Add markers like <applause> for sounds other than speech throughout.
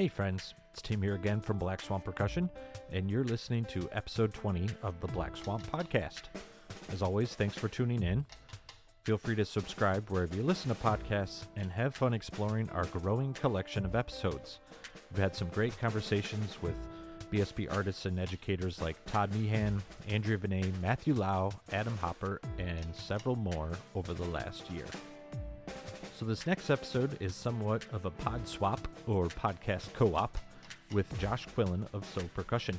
Hey, friends, it's Tim here again from Black Swamp Percussion, and you're listening to episode 20 of the Black Swamp Podcast. As always, thanks for tuning in. Feel free to subscribe wherever you listen to podcasts and have fun exploring our growing collection of episodes. We've had some great conversations with BSB artists and educators like Todd Meehan, Andrea Venet, Matthew Lau, Adam Hopper, and several more over the last year. So, this next episode is somewhat of a pod swap or podcast co op with Josh Quillen of So Percussion.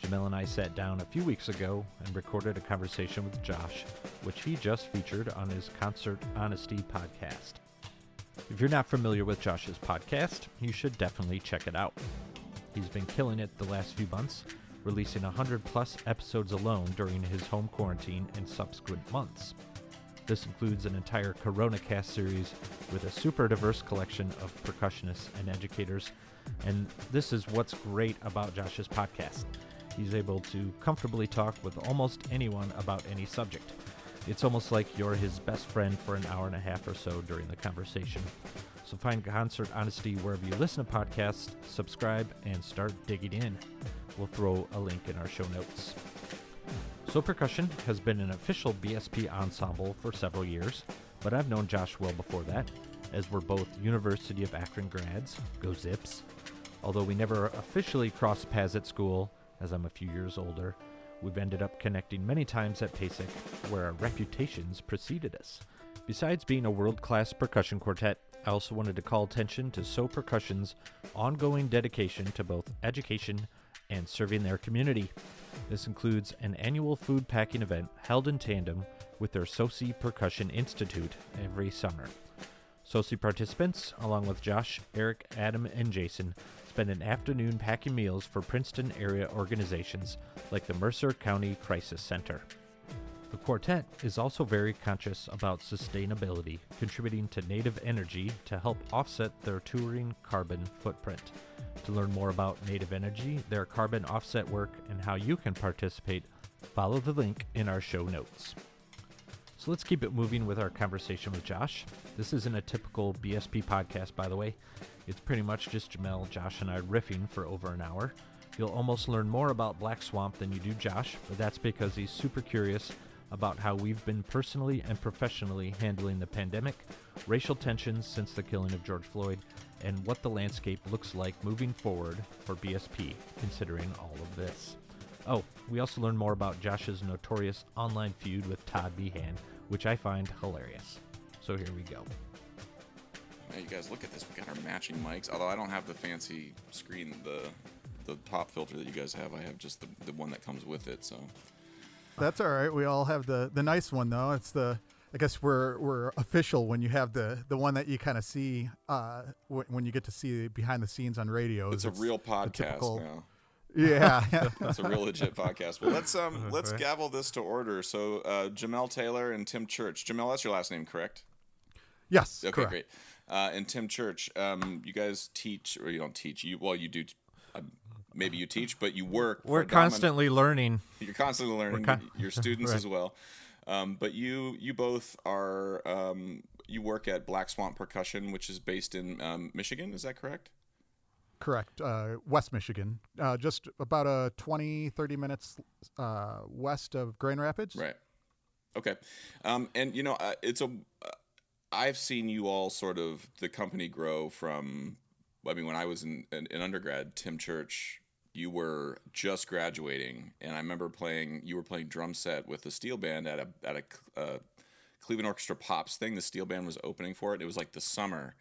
Jamel and I sat down a few weeks ago and recorded a conversation with Josh, which he just featured on his Concert Honesty podcast. If you're not familiar with Josh's podcast, you should definitely check it out. He's been killing it the last few months, releasing 100 plus episodes alone during his home quarantine and subsequent months. This includes an entire Corona Cast series with a super diverse collection of percussionists and educators. And this is what's great about Josh's podcast. He's able to comfortably talk with almost anyone about any subject. It's almost like you're his best friend for an hour and a half or so during the conversation. So find Concert Honesty wherever you listen to podcasts, subscribe, and start digging in. We'll throw a link in our show notes. So Percussion has been an official BSP ensemble for several years, but I've known Josh well before that, as we're both University of Akron grads, go Zips. Although we never officially crossed paths at school, as I'm a few years older, we've ended up connecting many times at PASIC, where our reputations preceded us. Besides being a world class percussion quartet, I also wanted to call attention to So Percussion's ongoing dedication to both education and serving their community. This includes an annual food packing event held in tandem with their SoSI Percussion Institute every summer. SoSI participants, along with Josh, Eric, Adam, and Jason, spend an afternoon packing meals for Princeton area organizations like the Mercer County Crisis Center. The quartet is also very conscious about sustainability, contributing to native energy to help offset their touring carbon footprint. To learn more about native energy, their carbon offset work, and how you can participate, follow the link in our show notes. So let's keep it moving with our conversation with Josh. This isn't a typical BSP podcast, by the way. It's pretty much just Jamel, Josh, and I riffing for over an hour. You'll almost learn more about Black Swamp than you do Josh, but that's because he's super curious about how we've been personally and professionally handling the pandemic, racial tensions since the killing of George Floyd, and what the landscape looks like moving forward for BSP, considering all of this. Oh, we also learn more about Josh's notorious online feud with Todd Meehan, which I find hilarious. So here we go. Hey, you guys, look at this. We got our matching mics. Although I don't have the fancy screen, the the pop filter that you guys have. I have just the, the one that comes with it. So That's all right. We all have the the nice one though. It's the I guess we're we're official when you have the the one that you kind of see uh, w- when you get to see behind the scenes on radio. it's a real podcast typical- now. Yeah. <laughs> <laughs> It's a real legit podcast. Well, let's um let's gavel this to order. So uh, Jamel Taylor and Tim Church. Jamel, that's your last name, correct? yes. Okay, correct. great. Uh, and Tim Church, um, you guys teach or you don't teach? You well, you do. Maybe you teach, but you work. We're constantly learning. You're constantly learning. con- your students <laughs> Right. as well. Um, but you you both are um, you work at Black Swamp Percussion, which is based in um, Michigan. Is that correct? Correct. Uh, West Michigan, uh, just about a 20, 30 minutes uh, west of Grand Rapids. Right. Okay. Um, and you know, uh, it's a. Uh, I've seen you all sort of the company grow from. I mean, when I was in, in, in undergrad, Tim Church, you were just graduating, and I remember playing. You were playing drum set with the steel band at a at a uh, Cleveland Orchestra Pops thing. The steel band was opening for it. It was like the summer,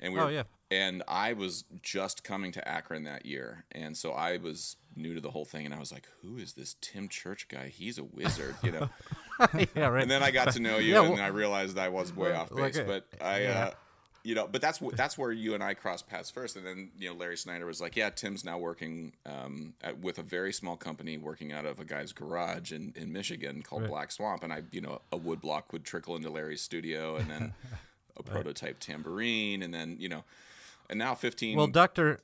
and we. Oh, were, yeah. And I was just coming to Akron that year, and so I was new to the whole thing, and I was like, "Who is this Tim Church guy? He's a wizard," you know. <laughs> yeah, right. and then I got to know <laughs> you, Yeah, and well- I realized I was way off Like base. a- but I, yeah. uh, you know, but that's that's where you and I crossed paths first, and then you know, Larry Snider was like, "Yeah, Tim's now working um, at, with a very small company, working out of a guy's garage in, in Michigan called Black Swamp." And I, you know, a wood block would trickle into Larry's studio, and then <laughs> a prototype tambourine, and then you know, and now fifteen. Well, Doctor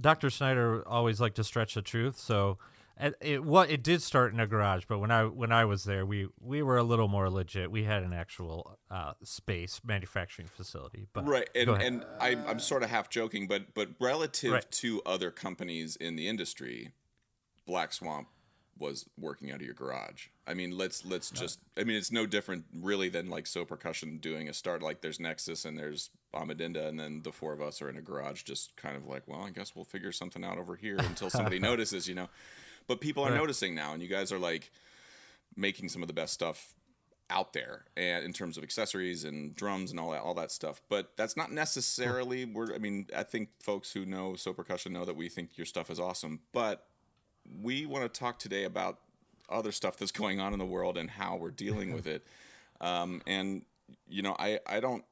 Doctor Snider always liked to stretch the truth, so it, it what it did start in a garage, but when I when I was there, we we were a little more legit. We had an actual uh, space manufacturing facility. But right, and and I, I'm sort of half joking, but but relative Right. to other companies in the industry, Black Swamp was working out of your garage. I mean, let's let's just. I mean, it's no different really than like So Percussion doing a start. Like there's Nexus and there's Amadinda, and then the four of us are in a garage, just kind of like, well, I guess we'll figure something out over here until somebody <laughs> notices, you know. But people are Right. noticing now, and you guys are like making some of the best stuff out there and in terms of accessories and drums and all that all that stuff. But that's not necessarily we're i mean i think folks who know so percussion know that we think your stuff is awesome but we want to talk today about other stuff that's <laughs> going on in the world and how we're dealing <laughs> with it. Um, and you know i i don't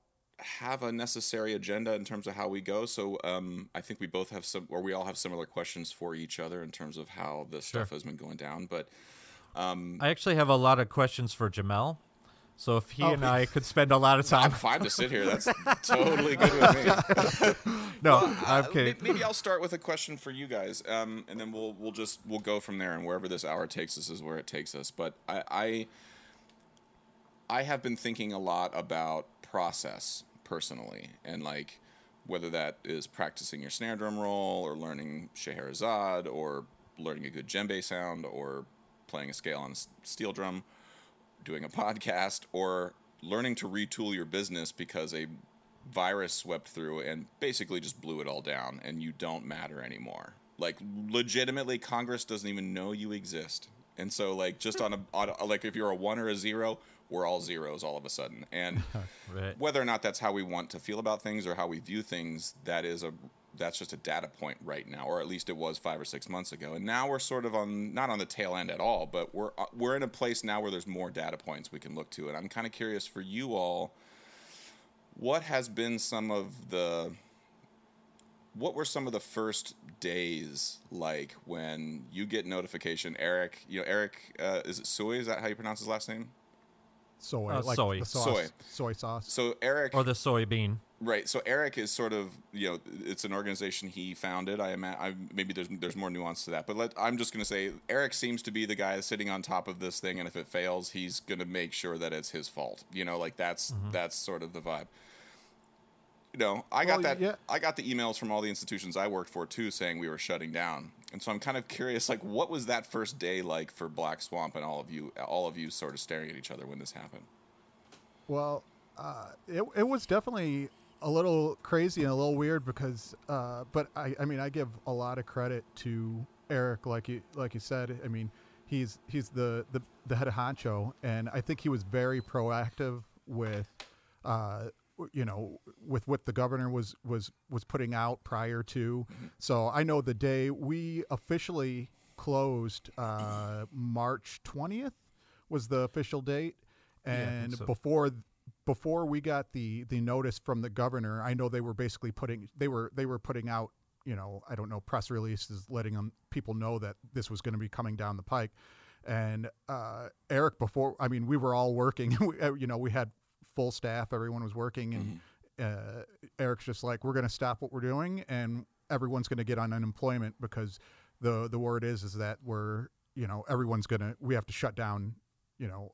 have a necessary agenda in terms of how we go so um, i think we both have some or we all have similar questions for each other in terms of how this stuff has been going down but I actually have a lot of questions for Jamel. So if he Oh. and I could spend a lot of time, I'm time, fine to sit here. That's <laughs> totally good with me. no, Uh, I'm may- kidding. Maybe I'll start with a question for you guys, um, and then we'll we'll just we'll go from there, and wherever this hour takes us is where it takes us. But I I, I have been thinking a lot about process personally, and like whether that is practicing your snare drum roll, or learning Scheherazade, or learning a good djembe sound, or playing a scale on a steel drum, doing a podcast, or learning to retool your business because a virus swept through and basically just blew it all down and you don't matter anymore. Like legitimately Congress doesn't even know you exist. And so like just on a, on a like if you're a 1 or a 0, we're all zeros all of a sudden. And <laughs> Right. whether or not that's how we want to feel about things or how we view things, that is a that's just a data point right now, or at least it was five or six months ago. And now we're sort of on not on the tail end at all, but we're uh, we're in a place now where there's more data points we can look to. And I'm kind of curious for you all, what has been some of the what were some of the first days like when you get notification eric you know eric uh, is it soy is that how you pronounce his last name Soy, Uh, like soy. the sauce, Soy. soy sauce. so eric Or the soybean. Right. So Eric is sort of you know it's an organization he founded. I am I, maybe there's there's more nuance to that, but let, I'm just going to say Eric seems to be the guy sitting on top of this thing, and if it fails, he's going to make sure that it's his fault. You know, like that's that's sort of the vibe. You know, I got Well, that. yeah. I got the emails from all the institutions I worked for too, saying we were shutting down, and so I'm kind of curious, like, what was that first day like for Black Swamp and all of you, all of you, sort of staring at each other when this happened. Well, uh, it it was definitely a little crazy and a little weird because, uh, but I I mean I give a lot of credit to Eric, like you like you said. I mean, he's he's the the, the head of honcho, and I think he was very proactive with, uh, you know, with what the governor was was was putting out prior to. So I know the day we officially closed, uh, March twentieth was the official date, and so. before before we got the the notice from the governor, I know they were basically putting they were they were putting out you know I don't know press releases letting them people know that this was going to be coming down the pike, and uh, Eric before I mean we were all working <laughs> uh, you know we had full staff everyone was working and uh, Eric's just like we're going to stop what we're doing and everyone's going to get on unemployment because the the word is is that we're you know everyone's going to we have to shut down you know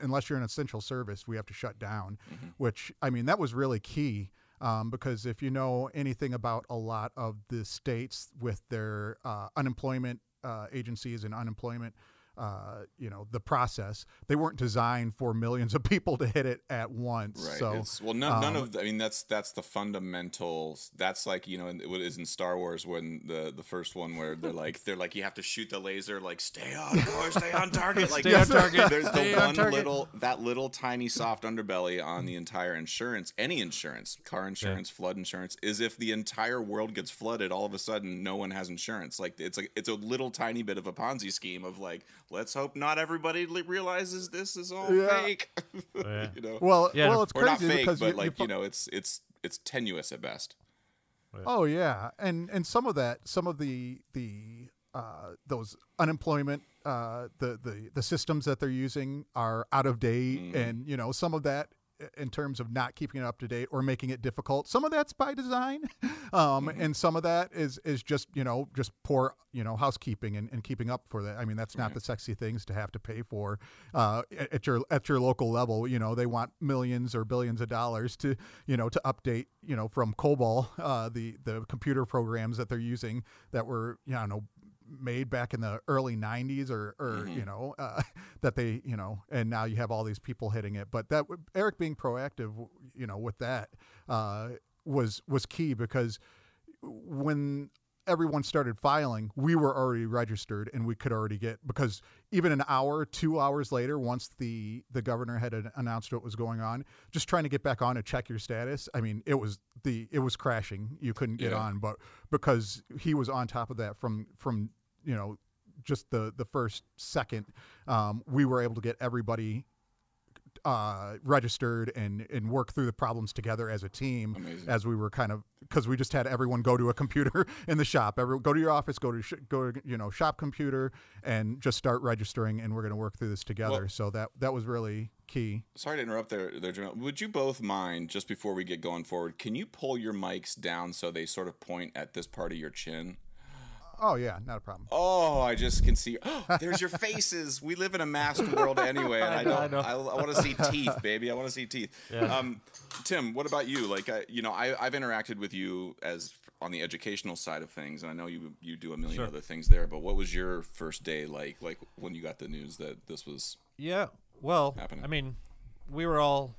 unless you're an essential service we have to shut down which i mean that was really key um, because if you know anything about a lot of the states with their uh, unemployment uh, agencies and unemployment uh, you know the process they weren't designed for millions of <laughs> people to hit it at once Right. so it's, well, none, none um, of. The, I mean, that's that's the fundamentals. That's like you know, in, what is in Star Wars when the the first one where they're <laughs> like they're like you have to shoot the laser, like stay on course, stay on target, like Stay on target, There's the on one target. little that little tiny soft underbelly on the entire insurance, any insurance, car insurance, flood insurance, is if the entire world gets flooded, all of a sudden no one has insurance. Like it's a it's a little tiny bit of a Ponzi scheme of like let's hope not everybody li- realizes this is all Yeah. fake. <laughs> Yeah. you know. well Yeah, well it's or not crazy fake, because but you, like you, you know, it's it's it's tenuous at best. Oh yeah, and and some of that, some of the the uh, those unemployment, uh, the the the systems that they're using are out of date, Mhm. and you know some of that in terms of not keeping it up to date or making it difficult. Some of that's by design, <laughs> um, mm-hmm. and some of that is is just you know just poor you know housekeeping and, and keeping up for that. I mean, that's not right. the sexy things to have to pay for uh, at your at your local level. You know, they want millions or billions of dollars to you know to update you know from COBOL uh, the the computer programs that they're using that were you know made back in the early 90s or, or mm-hmm. you know uh, <laughs> that they you know and now you have all these people hitting it but that eric being proactive you know with that uh, was was key because when everyone started filing we were already registered and we could already get because even an hour two hours later once the the governor had announced what was going on just trying to get back on to check your status i mean it was the it was crashing you couldn't get yeah. on but because he was on top of that from from you know just the the first second, um, we were able to get everybody uh, registered and and work through the problems together as a team Amazing. as we were kind of because we just had everyone go to a computer <laughs> in the shop. Every go to your office go to sh- go to you know shop computer and just start registering and we're going to work through this together. Well, so that that was really key. Sorry to interrupt there there would you both mind just before we get going forward can you pull your mics down so they sort of point at this part of your chin Oh yeah, not a problem. Oh, I just can see. Oh, <gasps> there's your faces. We live in a masked world anyway, and <laughs> I, know, I, know. I, I want to see teeth, baby. I want to see teeth. Yeah. Um, Tim, what about you? Like, I, you know, I, I've interacted with you as on the educational side of things, and I know you you do a million sure. other things there. But what was your first day like? Like when you got the news that this was? Yeah. Well, happening? I mean, we were all,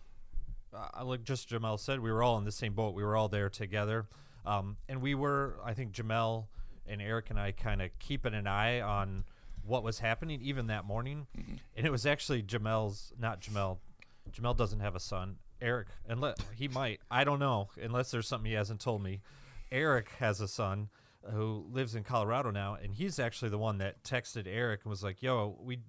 uh, like just Jamel said, we were all in the same boat. We were all there together, um, and we were. I think Jamel and Eric and I kind of keeping an eye on what was happening even that morning. Mm-hmm. And it was actually Jamel's, not Jamel. Jamel doesn't have a son. Eric, unless he might, I don't know, unless there's something he hasn't told me. Eric has a son who lives in Colorado now, and he's actually the one that texted Eric and was like, "Yo, we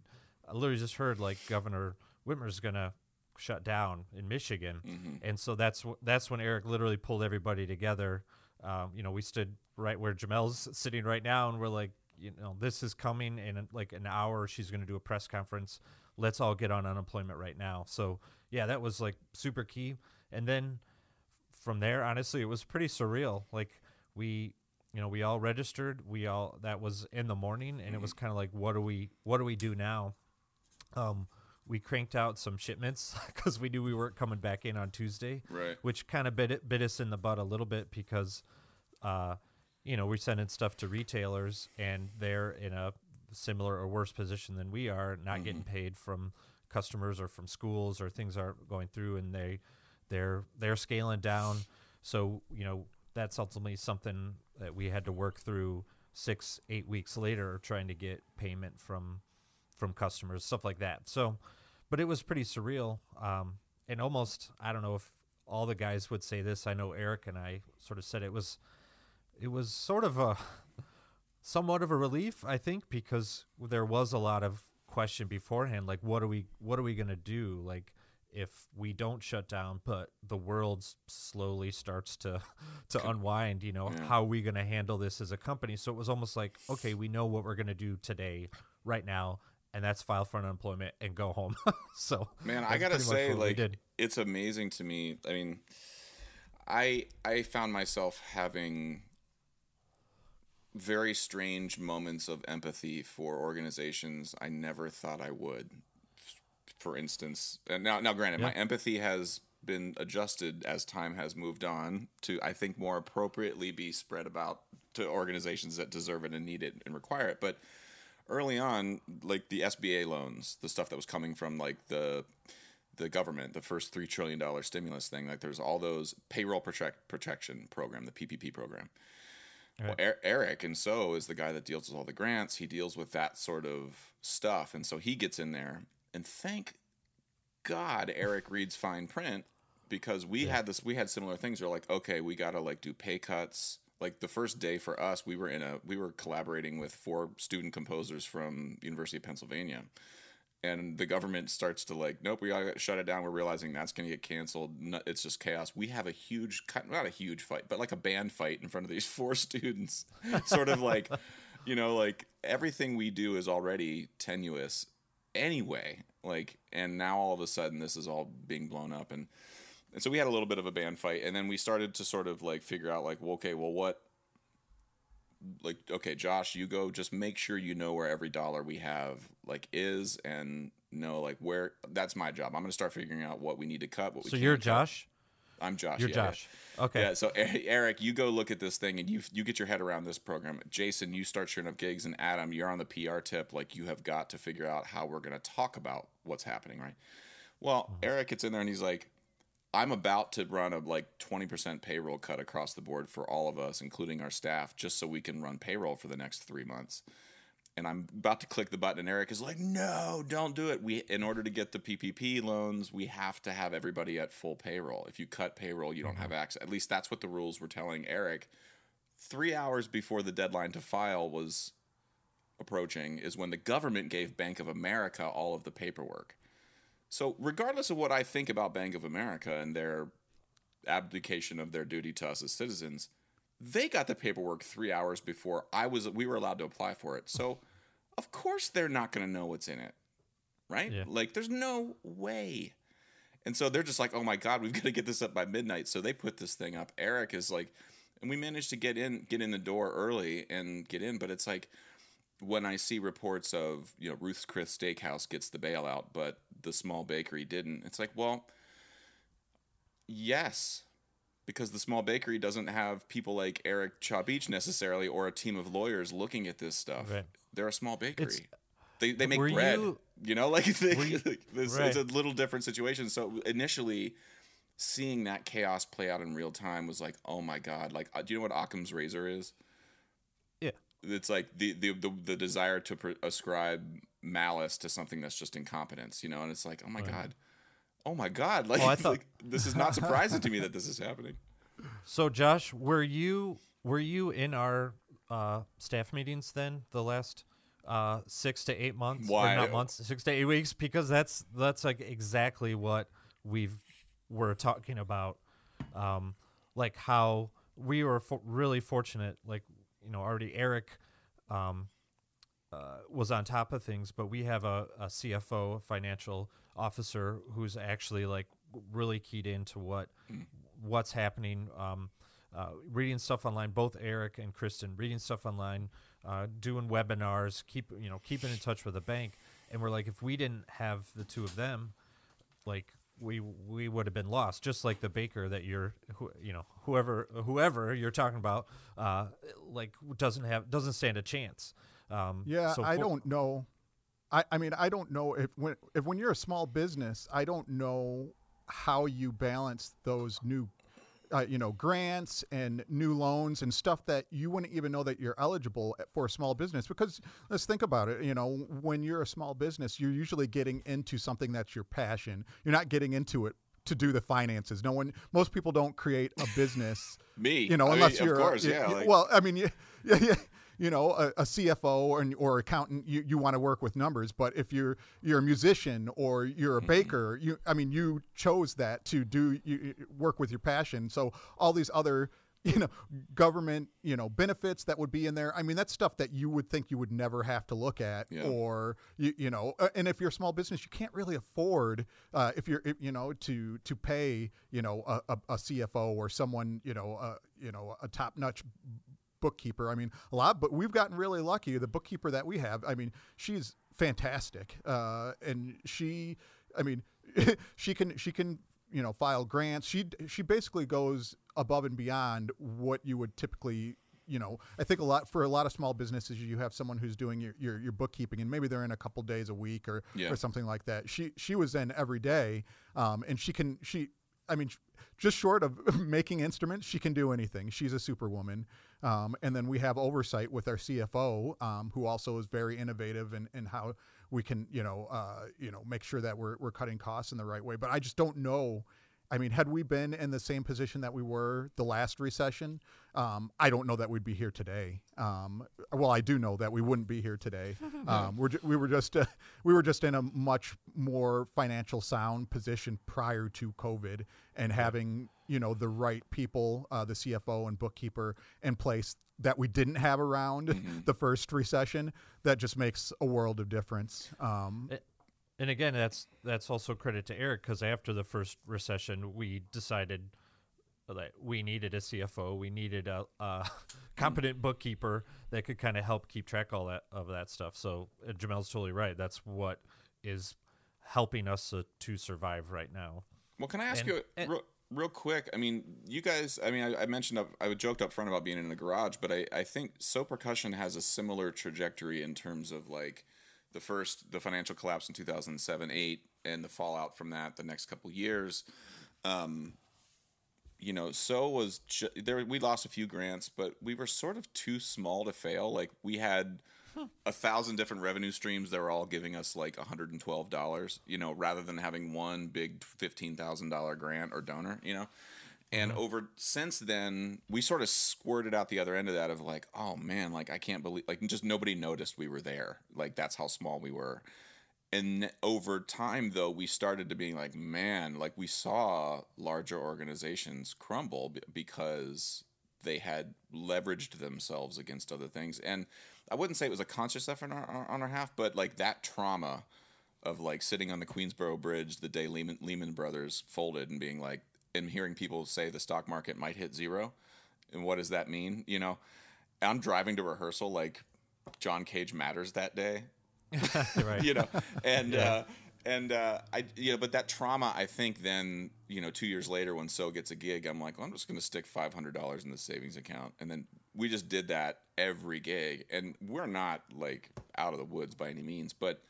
I literally just heard like Governor Whitmer's gonna shut down in Michigan," mm-hmm. and so that's that's when Eric literally pulled everybody together. Um, you know, we stood right where Jamel's sitting right now, and we're like, you know, this is coming in like an hour. She's going to do a press conference. Let's all get on unemployment right now. So yeah, that was like super key. And then from there, honestly, it was pretty surreal. Like we, you know, we all registered. We all that was in the morning, and it was mm-hmm. kind of like, what do we, what do we do now? Um, we cranked out some shipments <laughs> because we knew we weren't coming back in on Tuesday, right? Which kind of bit bit us in the butt a little bit because uh, you know, we're sending stuff to retailers and they're in a similar or worse position than we are, not mm-hmm. getting paid from customers or from schools or things aren't going through and they they're they're scaling down. So, you know, that's ultimately something that we had to work through six, eight weeks later trying to get payment from from customers, stuff like that. So but it was pretty surreal. Um, and almost I don't know if all the guys would say this. I know Eric and I sort of said it was it was sort of a <laughs> somewhat of a relief, I think, because there was a lot of question beforehand, like what are we what are we gonna do, like if we don't shut down, but the world slowly starts to <laughs> to unwind, you know, yeah. how are we going to handle this as a company? So it was almost like, okay, we know what we're going to do today, right now, and that's file for unemployment and go home. <laughs> so man, I gotta say, like, it's amazing to me. I mean, I I found myself having very strange moments of empathy for organizations I never thought I would. For instance, and now, now, granted, yeah. my empathy has been adjusted as time has moved on to, I think, more appropriately be spread about to organizations that deserve it and need it and require it. But early on, like the SBA loans, the stuff that was coming from like the the government, the first three trillion dollar stimulus thing, like there's all those payroll protect, protection program, the PPP program Right. Well, Eric, and so is the guy that deals with all the grants. He deals with that sort of stuff, and so he gets in there. And thank God, Eric <laughs> reads fine print because we yeah. had this. We had similar things. We're like, okay, we got to like do pay cuts. Like the first day for us, we were in a we were collaborating with four student composers from University of Pennsylvania, and the government starts to like, nope, we gotta shut it down. We're realizing that's to get canceled. It's just chaos. We have a huge, cut not a huge fight, but like a band fight in front of these <laughs> four students. sort of like, you know, like everything we do is already tenuous. anyway. Like, and now all of a sudden this is all being blown up, and and so we had a little bit of a band fight, and then we started to sort of like figure out like, well, okay, well, what like okay josh you go just make sure you know where every dollar we have like is and know like where that's my job i'm gonna start figuring out what we need to cut what we So you're cut. Josh. i'm josh You're yeah, yeah. Josh. Okay. Yeah, so Eric, you go look at this thing and you you get your head around this program. Jason, you start sharing up gigs, and Adam, you're on the PR tip. Like you have got to figure out how we're going to talk about what's happening, right? Well, mm-hmm. Eric gets in there and he's like, "I'm about to run a like 20% payroll cut across the board for all of us, including our staff, just so we can run payroll for the next three months." and I'm about to click the button, and Eric is like, "No, don't do it. We, in order to get the PPP loans, we have to have everybody at full payroll. If you cut payroll, you don't mm-hmm. have access. At least that's what the rules were telling Eric. Three hours before the deadline to file was approaching, is when the government gave Bank of America all of the paperwork. So, regardless of what I think about Bank of America and their abdication of their duty to us as citizens, they got the paperwork three hours before I was we were allowed to apply for it. So of course they're not gonna know what's in it. Right? Yeah. Like there's no way. And so they're just like, oh my God, we've <laughs> got to get this up by midnight. So they put this thing up. Eric is like, and we managed to get in, get in the door early and get in. But it's like when I see reports of, you know, Ruth's Chris Steakhouse gets the bailout, but the small bakery didn't. It's like, well, yes, because the small bakery doesn't have people like Eric Cha-Beach necessarily or a team of lawyers looking at this stuff. Right. They're a small bakery. It's- they, they make bread. you- You, know, <laughs> like, they, you- like this, Right. it's a little different situation. So initially, seeing that chaos play out in real time was like, oh my god! Like, uh, do you know what Occam's razor is? It's like the the the, the desire to pr- ascribe malice to something that's just incompetence. You know, and it's like, oh my god, oh my god! <laughs> Like, Oh, thought- like this is not surprising to me that this is happening. So Josh, were you were you in our uh, staff meetings then the last uh, six to eight months? Why? Or not months, six to eight weeks, because that's that's like exactly what we've we're talking about. Um, like how we were fo- really fortunate, like you know, already Eric um, uh, was on top of things, but we have a, a CFO, financial officer, who's actually like really keyed into what what's happening. Um, uh, reading stuff online, both Eric and Kristen reading stuff online, uh, doing webinars, keep you know keeping in touch with the bank, and we're like, if we didn't have the two of them, like we we would have been lost just like the baker that you're who, you know whoever whoever you're talking about uh like doesn't have doesn't stand a chance um Yeah, so I don't know. I, I mean, I don't know if when if when you're a small business, I don't know how you balance those new, uh, you know, grants and new loans and stuff that you wouldn't even know that you're eligible for a small business. Because let's think about it. You know, when you're a small business, you're usually getting into something that's your passion. You're not getting into it to do the finances. No one, most people don't create a business <laughs> Me, you know, I mean, unless you're, course, yeah, y- like- well, I mean, you, <laughs> yeah, yeah, you know, a, a CFO or, or accountant, you, you want to work with numbers. But if you're you're a musician or you're Mm-hmm. a baker, you, I mean, you chose that to do you, work with your passion. So all these other you know government you know benefits that would be in there i mean that's stuff that you would think you would never have to look at Yeah. or you, you know and if you're a small business you can't really afford uh, if you're if, you know to to pay you know a, a, a cfo or someone you know uh, you know a top notch bookkeeper. I mean, a lot, but we've gotten really lucky. The bookkeeper that we have, I mean, she's fantastic, uh, and she, I mean, <laughs> she can she can you know file grants. She she basically goes above and beyond what you would typically. You know, I think a lot for a lot of small businesses, you have someone who's doing your, your, your bookkeeping, and maybe they're in a couple days a week or Yeah. or something like that. She she was in every day, um, and she can she I mean, just short of <laughs> making instruments, she can do anything. She's a superwoman. Um, and then we have oversight with our CFO, um, who also is very innovative in, in how we can, you know, uh, you know, make sure that we're, we're cutting costs in the right way. But I just don't know. I mean, had we been in the same position that we were the last recession, um, I don't know that we'd be here today. Um, well, I do know that we wouldn't be here today. <laughs> Um, we're ju- we were just uh, we were just in a much more financial sound position prior to COVID and having you know the right people, uh, the CFO and bookkeeper in place that we didn't have around <laughs> the first recession. That just makes a world of difference. And again, that's that's also credit to Eric because after the first recession, we decided that we needed a CFO, we needed a, a <laughs> competent bookkeeper that could kind of help keep track all that of that stuff. So uh, Jamel's totally right. That's what is helping us uh, to survive right now. Well, can I ask And- you and- real, real quick? I mean, you guys. I mean, I, I mentioned up, I joked up front about being in the garage, but I, I think So Percussion has a similar trajectory in terms of like the first the financial collapse in two thousand seven eight and the fallout from that the next couple years. Um, you know, so was ju- there. We lost a few grants, but we were sort of too small to fail. Like we had a thousand different revenue streams that were all giving us like $112 you know rather than having one big $15000 grant or donor you know and mm-hmm. over since then we sort of squirted out the other end of that of like oh man like i can't believe like just nobody noticed we were there. Like that's how small we were. And over time though we started to being like man like we saw larger organizations crumble b- because they had leveraged themselves against other things. And i wouldn't say it was a conscious effort on our, on our half but like that trauma of like sitting on the queensboro bridge the day lehman, lehman brothers folded and being like and hearing people say the stock market might hit zero and what does that mean? You know i'm driving to rehearsal like john cage matters that day. <laughs> Right. you know and uh and uh i you know but that trauma i think then you know two years later when so gets a gig i'm like well, i'm just going to stick $500 in the savings account. And then we just did that every gig and we're not like out of the woods by any means but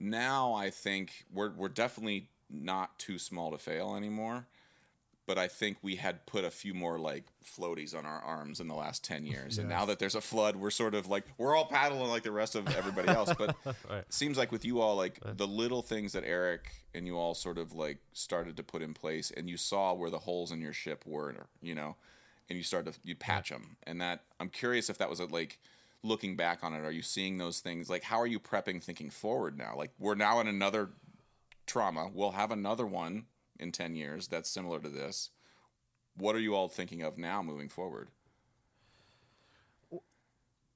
now i think we're we're definitely not too small to fail anymore but I think we had put a few more like floaties on our arms in the last 10 years. And now that there's a flood, we're sort of like, we're all paddling like the rest of everybody else. But <laughs> Right. it seems like with you all, like the little things that Eric and you all sort of like started to put in place and you saw where the holes in your ship were, you know, and you started to, you patch them. And that, I'm curious if that was a, like, looking back on it, are you seeing those things? Like, how are you prepping thinking forward now? Like, we're now in another trauma. We'll have another one in 10 years that's similar to this. What are you all thinking of now moving forward?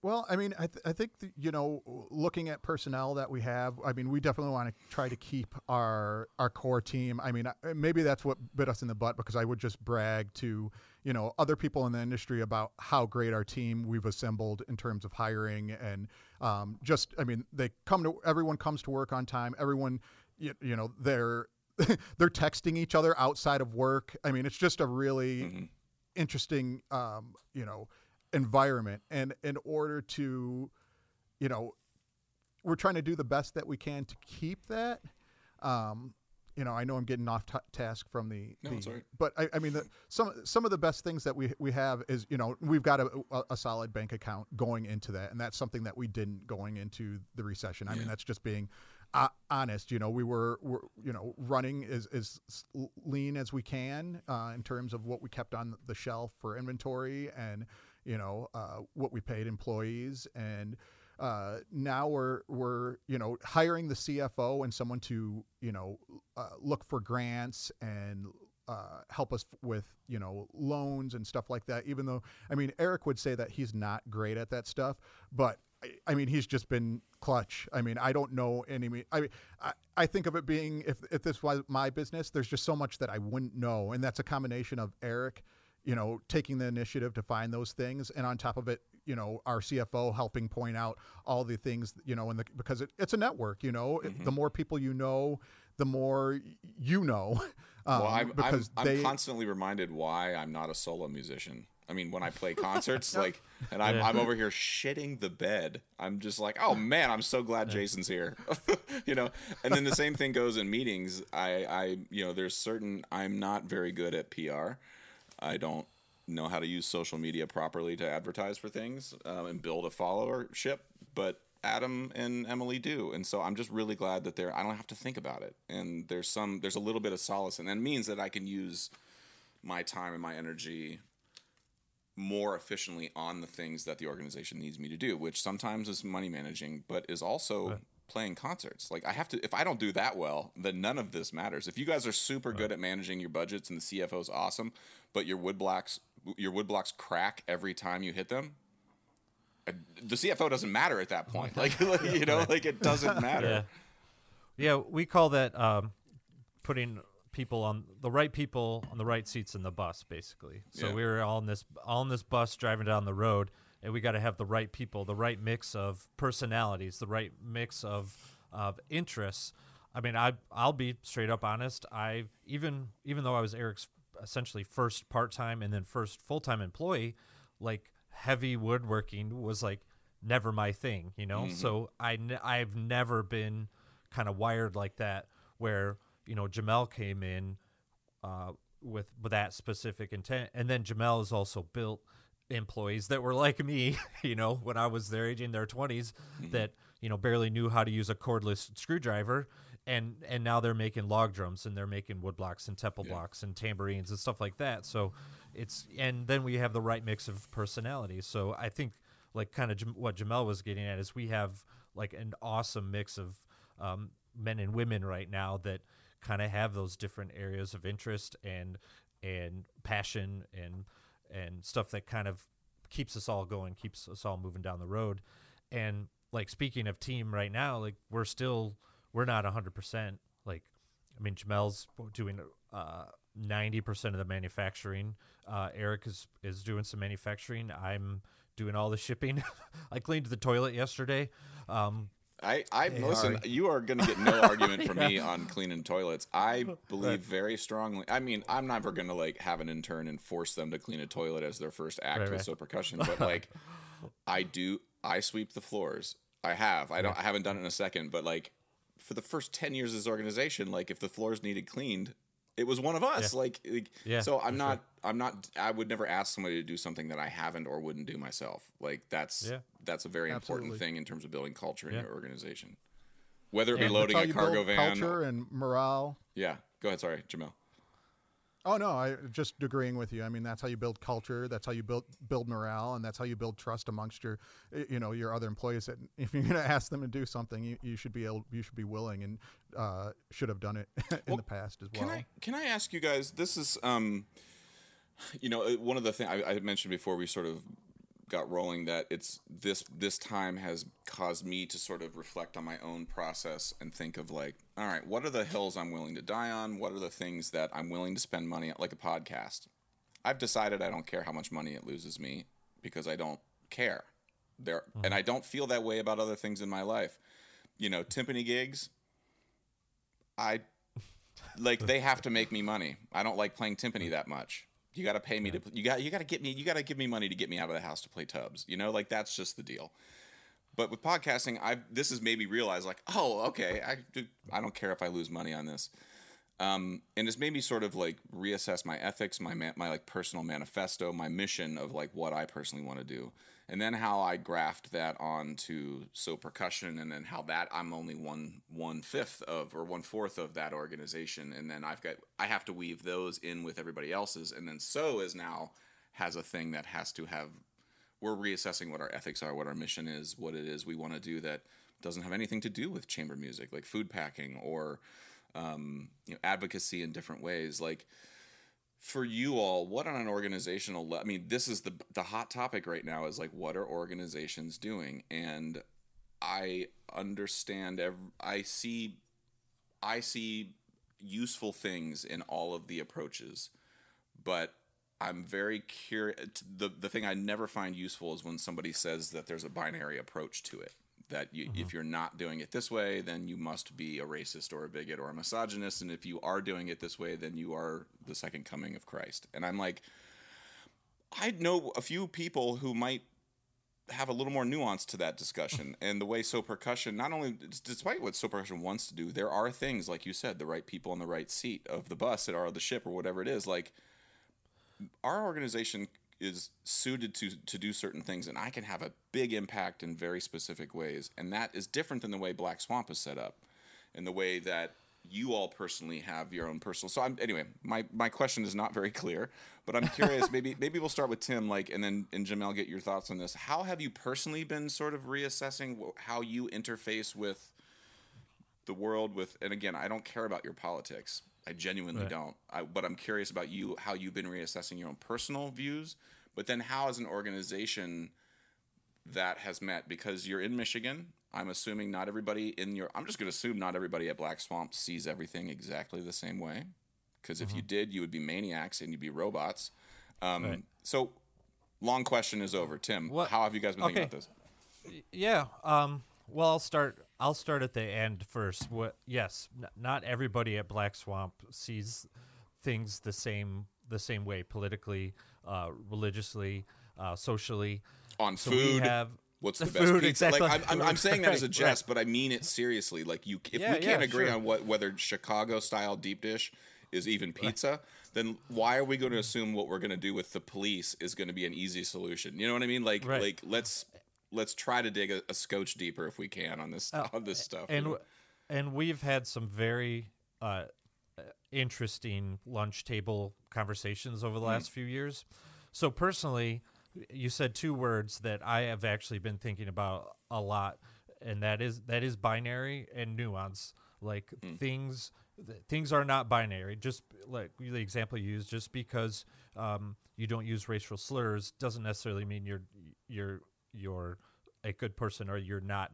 Well, I mean, I, th- I think, you know, looking at personnel that we have, I mean, we definitely want to try to keep our our core team. I mean, maybe that's what bit us in the butt because I would just brag to, you know, other people in the industry about how great our team we've assembled in terms of hiring and um, just, I mean, they come to, everyone comes to work on time. Everyone, you, you know, they're, <laughs> they're texting each other outside of work. I mean, it's just a really interesting, um, you know, environment. And in order to, you know, we're trying to do the best that we can to keep that. Um, you know, I know I'm getting off t- task from the, No, the but I, I mean, the, some some of the best things that we we have is you know we've got a, a, a solid bank account going into that, and that's something that we didn't going into the recession. I mean, that's just being uh, honest. You know, we were, were you know running as as lean as we can uh, in terms of what we kept on the shelf for inventory and you know uh, what we paid employees and uh, now we're we're you know hiring the CFO and someone to you know uh, look for grants and uh, help us with you know loans and stuff like that. Even though I mean Eric would say that he's not great at that stuff, but I, mean he's just been clutch. I mean I don't know any. I mean I, I think of it being if if this was my business, there's just so much that I wouldn't know, and that's a combination of Eric you know, taking the initiative to find those things, and on top of it, you know, our CFO helping point out all the things, you know, and the, because it, it's a network, you know, It- the more people you know, the more you know. <laughs> Um, Well, I'm, I'm, because I'm they, constantly reminded why I'm not a solo musician. I mean, when I play <laughs> concerts, like, and I'm, Yeah. I'm over here shitting the bed. I'm just like, oh man, I'm so glad Jason's here, <laughs> you know. And then the same thing goes in meetings. I, I, you know, there's certain I'm not very good at PR. I don't know how to use social media properly to advertise for things um, and build a followership, but Adam and Emily do, and so I'm just really glad that they're. I don't have to think about it, and there's some. There's a little bit of solace, and that means that I can use my time and my energy more efficiently on the things that the organization needs me to do, which sometimes is money managing, but is also playing concerts. Like I have to if I don't do that well, then none of this matters. If you guys are super good at managing your budgets and the CFO is awesome, but your wood blocks your wood blocks crack every time you hit them, the CFO doesn't matter at that point. <laughs> Like, like, <laughs> you know, like it doesn't <laughs> matter. Yeah. Yeah, we call that um, putting people on the right people on the right seats in the bus, basically. So Yeah. we were all in this all in this bus driving down the road, and we got to have the right people, the right mix of personalities, the right mix of of interests. I mean, I I'll be straight up honest. I even even though I was Eric's essentially first part time and then first full time employee, like heavy woodworking was like never my thing, you know. Mm-hmm. So I I've never been kind of wired like that where you know Jamel came in uh, with with that specific intent, and then Jamel has also built employees that were like me, <laughs> you know, when I was their age in their 20s that you know barely knew how to use a cordless screwdriver. And and now they're making log drums and they're making wood blocks and temple blocks and tambourines and stuff like that. So it's and then we have the right mix of personalities. So I think like kind of what Jamel was getting at is we have like an awesome mix of um, men and women right now that kind of have those different areas of interest and and passion and and stuff that kind of keeps us all going, keeps us all moving down the road. And like speaking of team right now, like we're still we're not 100% like I mean Jamel's doing uh 90% of the manufacturing. Uh Eric is is doing some manufacturing. I'm doing all the shipping. <laughs> I cleaned the toilet yesterday. Um I, I listen. You are going to get no <laughs> argument from me on cleaning toilets. I believe very strongly. I mean, I'm never going to like have an intern and force them to clean a toilet as their first act Right, with right. so percussion. But like, I do. I sweep the floors. I have. I don't. I haven't done it in a second. But like, for the first ten years of this organization, like if the floors needed cleaned, it was one of us. Like, like Yeah, so I'm for not. I'm not. I would never ask somebody to do something that I haven't or wouldn't do myself. Like that's Yeah. that's a very important thing in terms of building culture in Yeah. your organization. Whether it be And loading a cargo van. culture and morale. Yeah. Go ahead. Sorry, Jamel. Oh no, I just agreeing with you. I mean, that's how you build culture. That's how you build build morale, and that's how you build trust amongst your, you know, your other employees. That <laughs> if you're going to ask them to do something, you, you should be able, you should be willing, and uh, should have done it <laughs> in Well, the past as well. Can I can I ask you guys? This is um, you know, uh, one of the things I, I mentioned before we sort of got rolling that it's this this time has caused me to sort of reflect on my own process and think of like, all right, what are the hills I'm willing to die on? What are the things that I'm willing to spend money on, like a podcast? I've decided I don't care how much money it loses me because I don't care. There mm-hmm. and I don't feel that way about other things in my life. You know, timpani gigs. I like they have to make me money. I don't like playing timpani that much. You got to pay me to you got you got to get me you got to give me money to get me out of the house to play tubs. You know, like that's just the deal. But with podcasting, I this has made me realize like, oh, okay, I I don't care if I lose money on this. Um, and it's made me sort of like reassess my ethics, my my like personal manifesto, my mission of like what I personally want to do, and then how I graft that onto so percussion, and then how that I'm only one one fifth of or one fourth of that organization, and then I've got I have to weave those in with everybody else's, and then so is now has a thing that has to have we're reassessing what our ethics are, what our mission is, what it is we want to do that doesn't have anything to do with chamber music, like food packing or um, you know advocacy in different ways. Like for you all, what on an organizational? level? I mean, this is the the hot topic right now. Is like what are organizations doing? And I understand. Every, I see. I see useful things in all of the approaches, but I'm very curious. The the thing I never find useful is when somebody says that there's a binary approach to it. That you, if mm-hmm. you're not doing it this way, then you must be a racist or a bigot or a misogynist, and if you are doing it this way, then you are the second coming of Christ. And I'm like, I know a few people who might have a little more nuance to that discussion. <laughs> And the way so percussion not only despite what so percussion wants to do there are things like you said the right people on the right seat of the bus or the ship or whatever it is. Like our organization is suited to to do certain things and I can have a big impact in very specific ways and that is different than the way Black Swamp is set up and the way that you all personally have your own personal so I'm anyway my my question is not very clear but I'm curious <laughs> maybe maybe we'll start with Tim like and then and Jamel get your thoughts on this. How have you personally been sort of reassessing how you interface with the world with and again I don't care about your politics I genuinely Right. don't I, but I'm curious about you how you've been reassessing your own personal views but then how as an organization that has met because you're in Michigan I'm assuming not everybody in your. I'm just going to assume not everybody at Black Swamp sees everything exactly the same way. Because if you did, you would be maniacs and you'd be robots. Um, Right. So, long question is over. Tim, What- how have you guys been thinking okay. about this? Yeah. Um. Well, I'll start. I'll start at the end first. What? Yes. N- not everybody at Black Swamp sees things the same the same way politically, uh, religiously, uh, socially. On So food, we have what's the, the best food, pizza? exactly. Like, I'm, I'm, I'm saying that as a <laughs> Right, jest, but I mean it seriously. Like, you, if Yeah, we can't yeah, agree sure. on what whether Chicago style deep dish is even pizza, then why are we going to assume what we're going to do with the police is going to be an easy solution? You know what I mean? Like, Right. like let's let's try to dig a, a scotch deeper if we can on this on this stuff. and and we've had some very uh, uh, interesting lunch table conversations over the last few years. So personally, you said two words that I have actually been thinking about a lot, and that is that is binary and nuance. Like things things are not binary. Just like the example you used, just because um, you don't use racial slurs doesn't necessarily mean you're you're you're a good person or you're not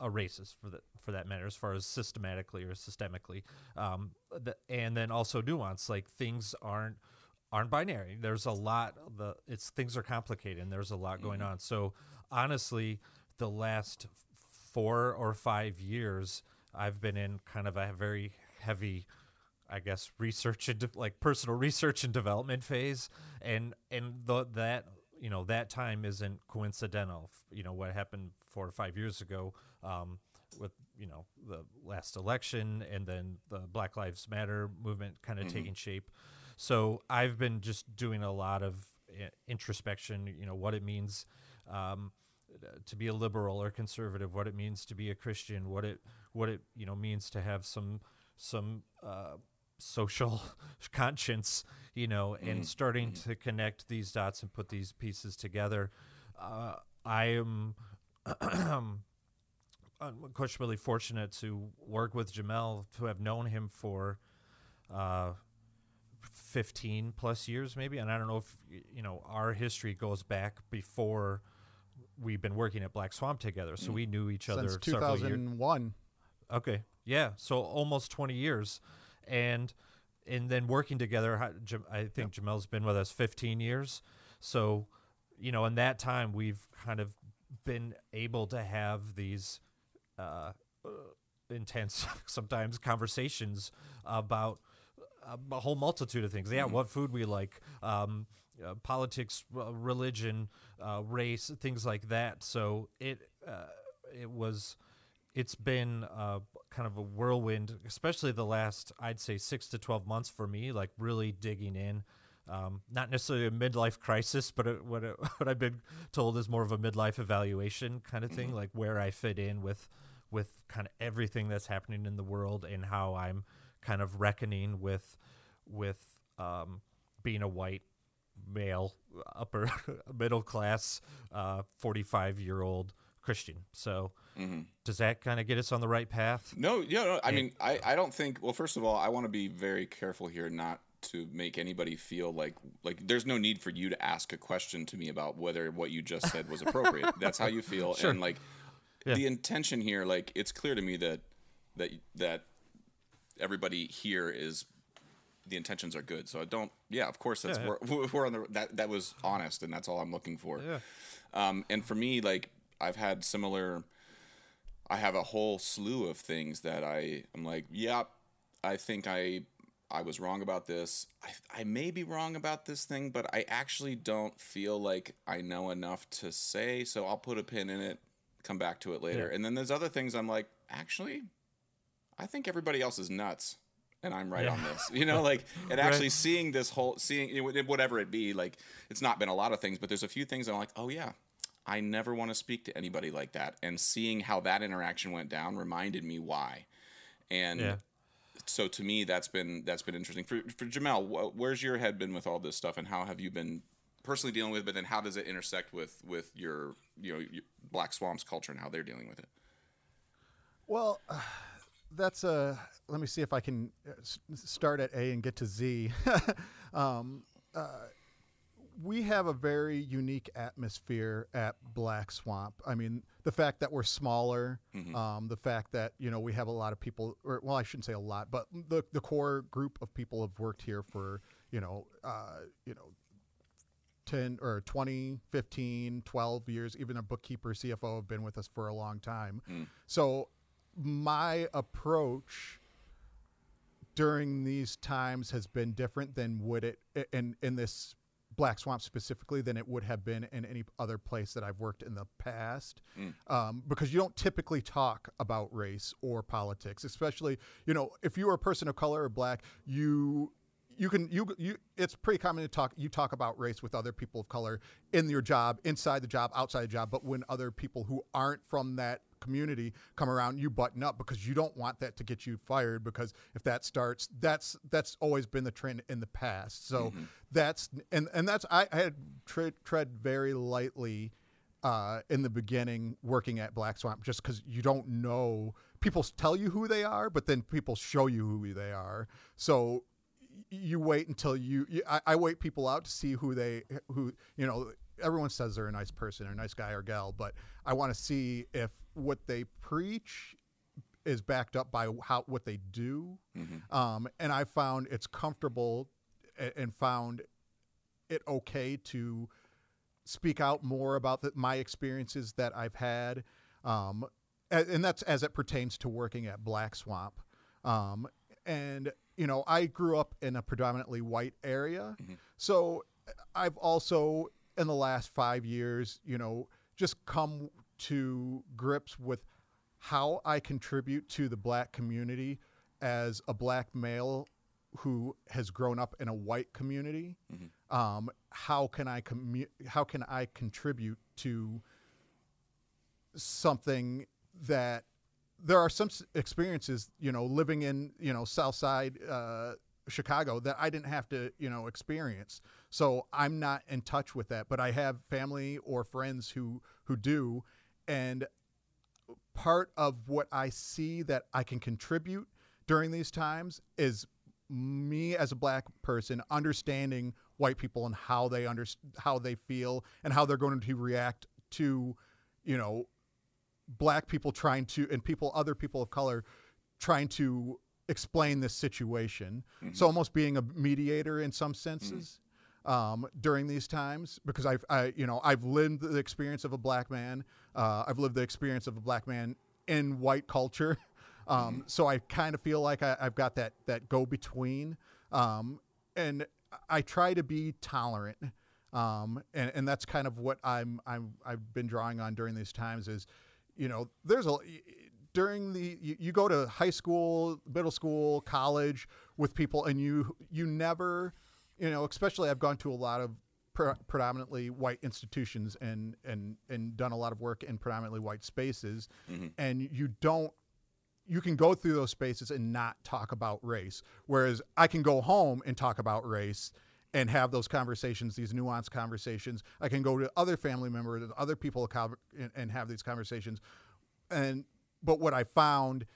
a racist for that for that matter as far as systematically or systemically um, the, and then also nuance like things aren't aren't binary. There's a lot the it's things are complicated and there's a lot going on. So honestly the last four or five years i've been in kind of a very heavy I guess research and de- like personal <laughs> research and development phase, and and the, that you know that time isn't coincidental. You know what happened four or five years ago um, with you know the last election, and then the Black Lives Matter movement kind of taking shape. So I've been just doing a lot of uh, introspection. You know what it means. Um, to be a liberal or conservative, what it means to be a Christian, what it what it you know means to have some some uh, social <laughs> conscience, you know, and starting to connect these dots and put these pieces together. Uh, I am <clears throat> unquestionably fortunate to work with Jamel, to have known him for uh, 15 plus years, maybe. And I don't know if, you know, our history goes back before we've been working at Black Swamp together. So we knew each other Since years. 2001. Okay. Yeah. So almost 20 years. And and then working together, I think Jamel's been with us 15 years. So, you know, in that time, we've kind of been able to have these uh, uh, intense, <laughs> sometimes conversations about a whole multitude of things. Yeah, what food we like, um, uh, politics, uh, religion, uh, race, things like that. So it uh, it was it's been uh, kind of a whirlwind, especially the last I'd say six to twelve months for me. Like really digging in. Um, not necessarily a midlife crisis, but it, what it, <laughs> what I've been told is more of a midlife evaluation kind of thing, like where I fit in with with kind of everything that's happening in the world and how I'm kind of reckoning with with um, being a white male, upper <laughs> middle class, uh, 45 year old Christian. So does that kind of get us on the right path? No, yeah, no, I mean, I, I don't think. Well, first of all, I want to be very careful here, not to make anybody feel like like there's no need for you to ask a question to me about whether what you just said was appropriate. <laughs> That's how you feel, and like Yeah. the intention here, like it's clear to me that that that everybody here is the intentions are good. So I don't. Yeah, of course, that's Yeah, we're, <laughs> we're on the that that was honest, and that's all I'm looking for. Yeah. Um, and for me, like I've had similar. I have a whole slew of things that I am like, yeah, I think I I was wrong about this. I, I may be wrong about this thing, but I actually don't feel like I know enough to say. So I'll put a pin in it, come back to it later. Yeah. And then there's other things I'm like, actually, I think everybody else is nuts. And I'm right Yeah. on this, you know, like, <laughs> and actually seeing this whole, seeing whatever it be, like, it's not been a lot of things, but there's a few things I'm like, oh yeah, I never want to speak to anybody like that. And seeing how that interaction went down reminded me why. And Yeah. so to me, that's been that's been interesting. For for Jamel, wh- where's your head been with all this stuff, and how have you been personally dealing with? it? But then how does it intersect with with your you know your Black Swamps culture and how they're dealing with it? Well, <sighs> that's a. Let me see if I can uh, start at A and get to Z. <laughs> um, uh, we have a very unique atmosphere at Black Swamp. I mean, the fact that we're smaller, um, the fact that you know we have a lot of people, or well, I shouldn't say a lot, but the the core group of people have worked here for you know, uh, you know, 10 or 20, 15, 12 years. Even a bookkeeper, CFO have been with us for a long time. So my approach during these times has been different than would it in in this Black Swamp specifically than it would have been in any other place that I've worked in the past, um, because you don't typically talk about race or politics, especially you know if you are a person of color or black, you you can you you it's pretty common to talk you talk about race with other people of color in your job inside the job outside the job but when other people who aren't from that community come around you button up because you don't want that to get you fired because if that starts that's that's always been the trend in the past so that's and and that's i, I had tre- tread very lightly uh, in the beginning working at Black Swamp just because you don't know. People tell you who they are, but then people show you who they are. So you wait until you. you I, I wait people out to see who they who you know. Everyone says they're a nice person or a nice guy or gal, but I want to see if what they preach is backed up by how what they do. Um, and I found it's comfortable and found it okay to speak out more about the, my experiences that I've had, um, and that's as it pertains to working at Black Swamp. Um, and you know, I grew up in a predominantly white area, so I've also in the last five years, you know, just come to grips with how I contribute to the black community as a black male who has grown up in a white community. Um, how can I commu- how can I contribute to something that there are some experiences, you know, living in you know South Side uh, Chicago that I didn't have to you know experience. So I'm not in touch with that, but I have family or friends who who do, and part of what I see that I can contribute during these times is me as a black person understanding white people and how they under how they feel and how they're going to react to you know black people trying to and people other people of color trying to explain this situation. So mm-hmm. almost being a mediator in some senses mm-hmm. Um, during these times because I've I, you know I've lived the experience of a black man uh, I've lived the experience of a black man in white culture. <laughs> Um, so I kind of feel like I, I've got that that go between um, and I try to be tolerant um, and and that's kind of what I'm I'm I've been drawing on during these times is you know there's a during the you, you go to high school middle school college with people and you you never you know especially i've gone to a lot of pre- predominantly white institutions and and and done a lot of work in predominantly white spaces. Mm-hmm. And you don't you can go through those spaces and not talk about race whereas i can go home and talk about race and have those conversations these nuanced conversations. I can go to other family members and other people and, and have these conversations. And but what i found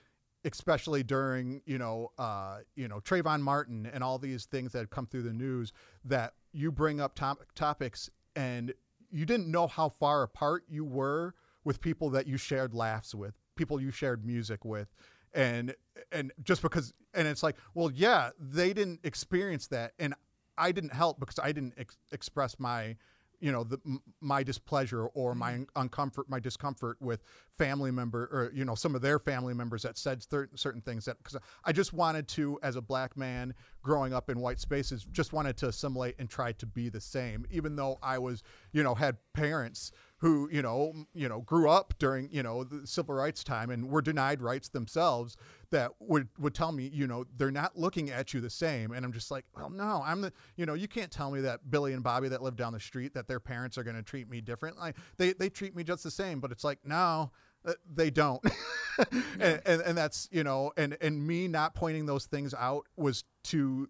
especially during you know uh, you know Trayvon Martin and all these things that come through the news that you bring up top- topics and you didn't know how far apart you were with people that you shared laughs with people you shared music with. And and just because and it's like well yeah they didn't experience that. And I didn't help because I didn't ex- express my you know the, my displeasure or my mm-hmm. uncomfort my discomfort with family member or you know some of their family members that said certain certain things that because I just wanted to as a black man growing up in white spaces just wanted to assimilate and try to be the same even though I was you know had parents who you know you know grew up during you know the civil rights time and were denied rights themselves that would would tell me you know they're not looking at you the same. And I'm just like well no I'm the you know you can't tell me that Billy and Bobby that live down the street that their parents are going to treat me differently they they treat me just the same but it's like no uh, they don't. <laughs> And, and and that's you know and and me not pointing those things out was to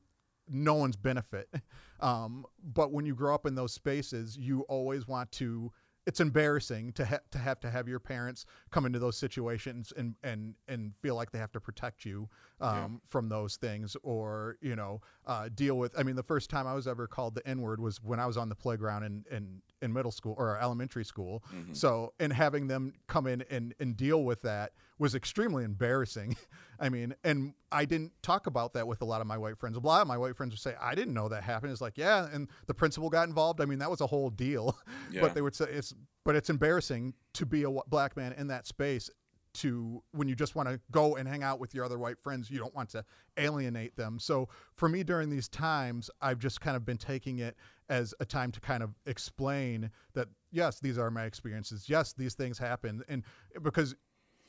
no one's benefit. <laughs> Um but when you grow up in those spaces you always want to it's embarrassing to ha- to have to have your parents come into those situations and and and feel like they have to protect you um, yeah. from those things or you know uh, deal with. I mean, the first time I was ever called the N word was when I was on the playground in in, in middle school or elementary school. Mm-hmm. So and having them come in and and deal with that was extremely embarrassing. <laughs> I mean, and I didn't talk about that with a lot of my white friends. A lot of my white friends would say, "I didn't know that happened." It's like, yeah, and the principal got involved. I mean, that was a whole deal. <laughs> Yeah. but they would say it's, but it's embarrassing to be a black man in that space. To when you just want to go and hang out with your other white friends, you don't want to alienate them. So for me, during these times, I've just kind of been taking it as a time to kind of explain that yes, these are my experiences. Yes, these things happen, and because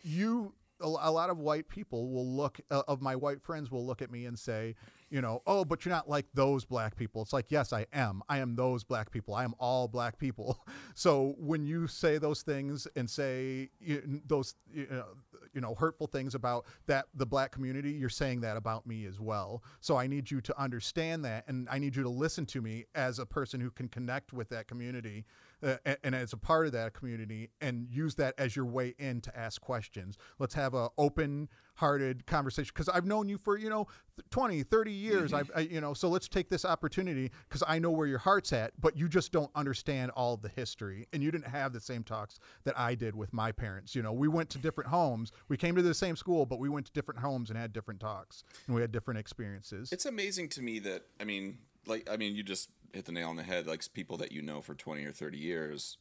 you a, lot of white people will look uh, of my white friends will look at me and say you know oh but you're not like those black people. It's like yes i am. I am those black people. I am all black people. <laughs> So when you say those things and say you, those you know, you know hurtful things about that the black community you're saying that about me as well. So i need you to understand that and i need you to listen to me as a person who can connect with that community uh, and, and, as a part of that community and use that as your way in to ask questions. Let's have an open hearted conversation because I've known you for, you know, 20, 30 years. Mm-hmm. I've, I, you know, so let's take this opportunity because I know where your heart's at, but you just don't understand all the history and you didn't have the same talks that I did with my parents. You know, we went to different homes. We came to the same school, but we went to different homes and had different talks and we had different experiences. It's amazing to me that, I mean, like, I mean, you just hit the nail on the head. Like people that you know for 20 or 30 years,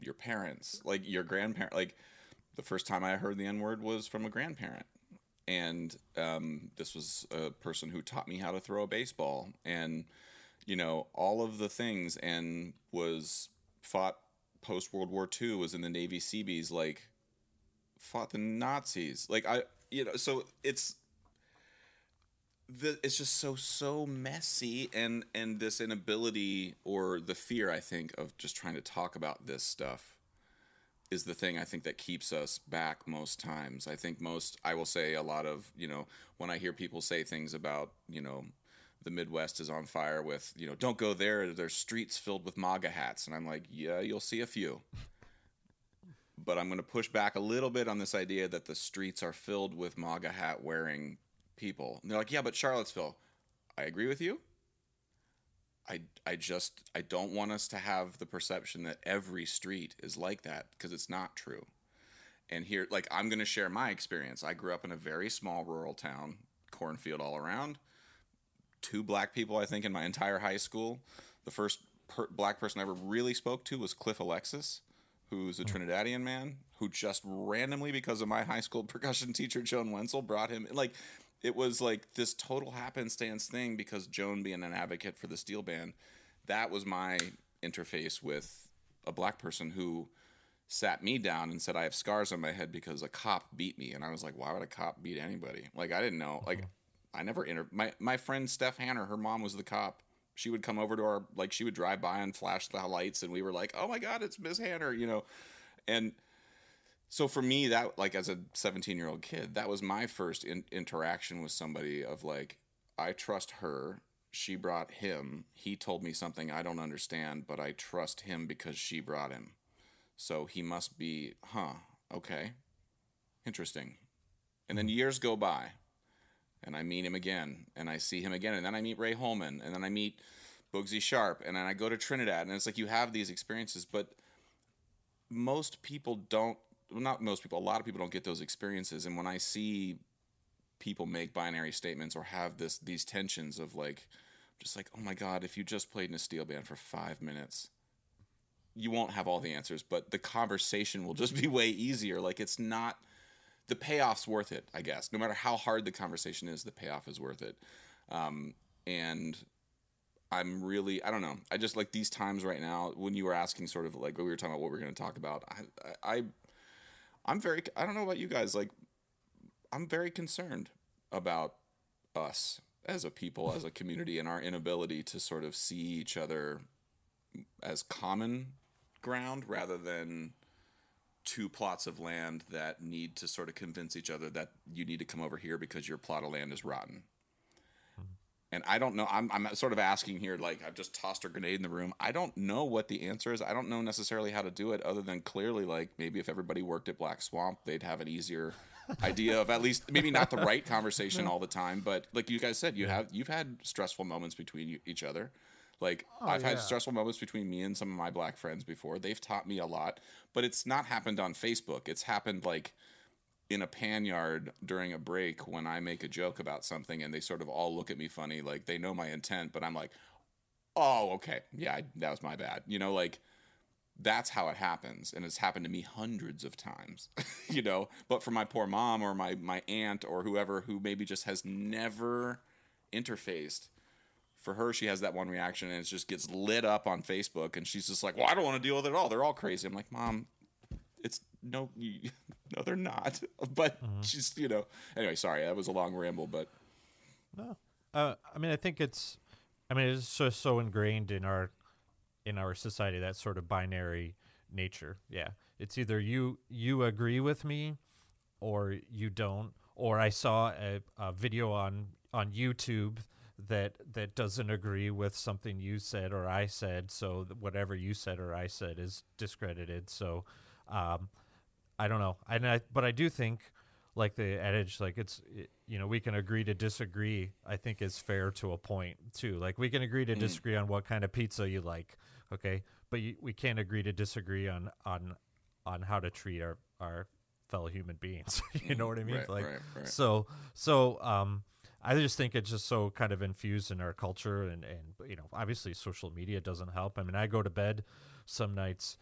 your parents, like your grandparent, like the first time I heard the N word was from a grandparent. And um, this was a person who taught me how to throw a baseball and, you know, all of the things and was fought post World War II, was in the Navy Seabees, like fought the Nazis. Like, I, you know, so it's, the, it's just so so messy and and this inability or the fear i think of just trying to talk about this stuff is the thing i think that keeps us back most times. I think most i will say a lot of you know when i hear people say things about you know the midwest is on fire with you know don't go there. There's streets filled with maga hats. And i'm like yeah you'll see a few. But i'm going to push back a little bit on this idea that the streets are filled with maga hat wearing people. And they're like, yeah, but Charlottesville. I agree with you. I, I just I don't want us to have the perception that every street is like that because it's not true. And here like I'm going to share my experience. I grew up in a very small rural town, cornfield all around. Two black people I think in my entire high school. The first per- black person I ever really spoke to was Cliff Alexis, who's a hmm. Trinidadian man who just randomly because of my high school <laughs> percussion teacher Joan Wenzel brought him like it was like this total happenstance thing because Joan being an advocate for the steel band, that was my interface with a black person who sat me down and said I have scars on my head because a cop beat me. And I was like why would a cop beat anybody? Like I didn't know. Like uh-huh. I never inter my my friend Steph Hanner her mom was the cop. She would come over to our like she would drive by and flash the lights and we were like oh my god it's Miss Hanner you know? And so for me that like as a 17 year old kid that was my first in- interaction with somebody of like i trust her. She brought him. He told me something i don't understand but i trust him because she brought him. So he must be huh okay. Interesting. And then mm-hmm. years go by and i meet him again and i see him again and then i meet Ray Holman and then i meet Boogsie Sharpe and then i go to trinidad and it's like you have these experiences but most people don't not most people, a lot of people don't get those experiences. And when I see people make binary statements or have this these tensions of like, just like, oh my god, if you just played in a steel band for five minutes, you won't have all the answers, but the conversation will just <laughs> be way easier. Like it's not the payoff's worth it, I guess. No matter how hard the conversation is, the payoff is worth it. Um, and I'm really, I don't know. I just like these times right now when you were asking sort of like we were talking about what we are going to talk about. I, I, I'm very I don't know about you guys like I'm very concerned about us as a people as a community and our inability to sort of see each other as common ground rather than two plots of land that need to sort of convince each other that you need to come over here because your plot of land is rotten. And I don't know. I'm, I'm sort of asking here, like I've just tossed a grenade in the room. I don't know what the answer is. I don't know necessarily how to do it, other than clearly, like maybe if everybody worked at Black Swamp, they'd have an easier idea of at least maybe not the right conversation all the time, but like you guys said, you have you've had stressful moments between you, each other. Like oh, I've yeah. had stressful moments between me and some of my black friends before. They've taught me a lot, but it's not happened on Facebook. It's happened like in a panyard during a break when I make a joke about something and they sort of all look at me funny, like they know my intent, but I'm like, oh, okay, yeah, I, that was my bad. You know, like that's how it happens, and it's happened to me hundreds of times. <laughs> you know, but for my poor mom or my my aunt or whoever who maybe just has never interfaced. For her, she has that one reaction, and it just gets lit up on Facebook, and she's just like, "Well, I don't want to deal with it at all. They're all crazy." I'm like, "Mom, it's no, you, <laughs> no, they're not. <laughs> But just you know, anyway. Sorry, that was a long ramble, but No. Uh, I mean, I think it's, I mean, it's just so ingrained in our, in our society that sort of binary nature. Yeah, it's either you you agree with me, or you don't. Or I saw a, a video on on YouTube that that doesn't agree with something you said or I said. So whatever you said or I said is discredited. So, um, I don't know. And I, but I do think, like the adage, like it's, it, you know, we can agree to disagree. I think is fair to a point too. Like we can agree to disagree on what kind of pizza you like, okay, but you, we can't agree to disagree on on on how to treat our our fellow human beings. <laughs> you know what I mean? Right, like right, right. so so um. I just think it's just so kind of infused in our culture, and, and you know, obviously, social media doesn't help. I mean, I go to bed some nights,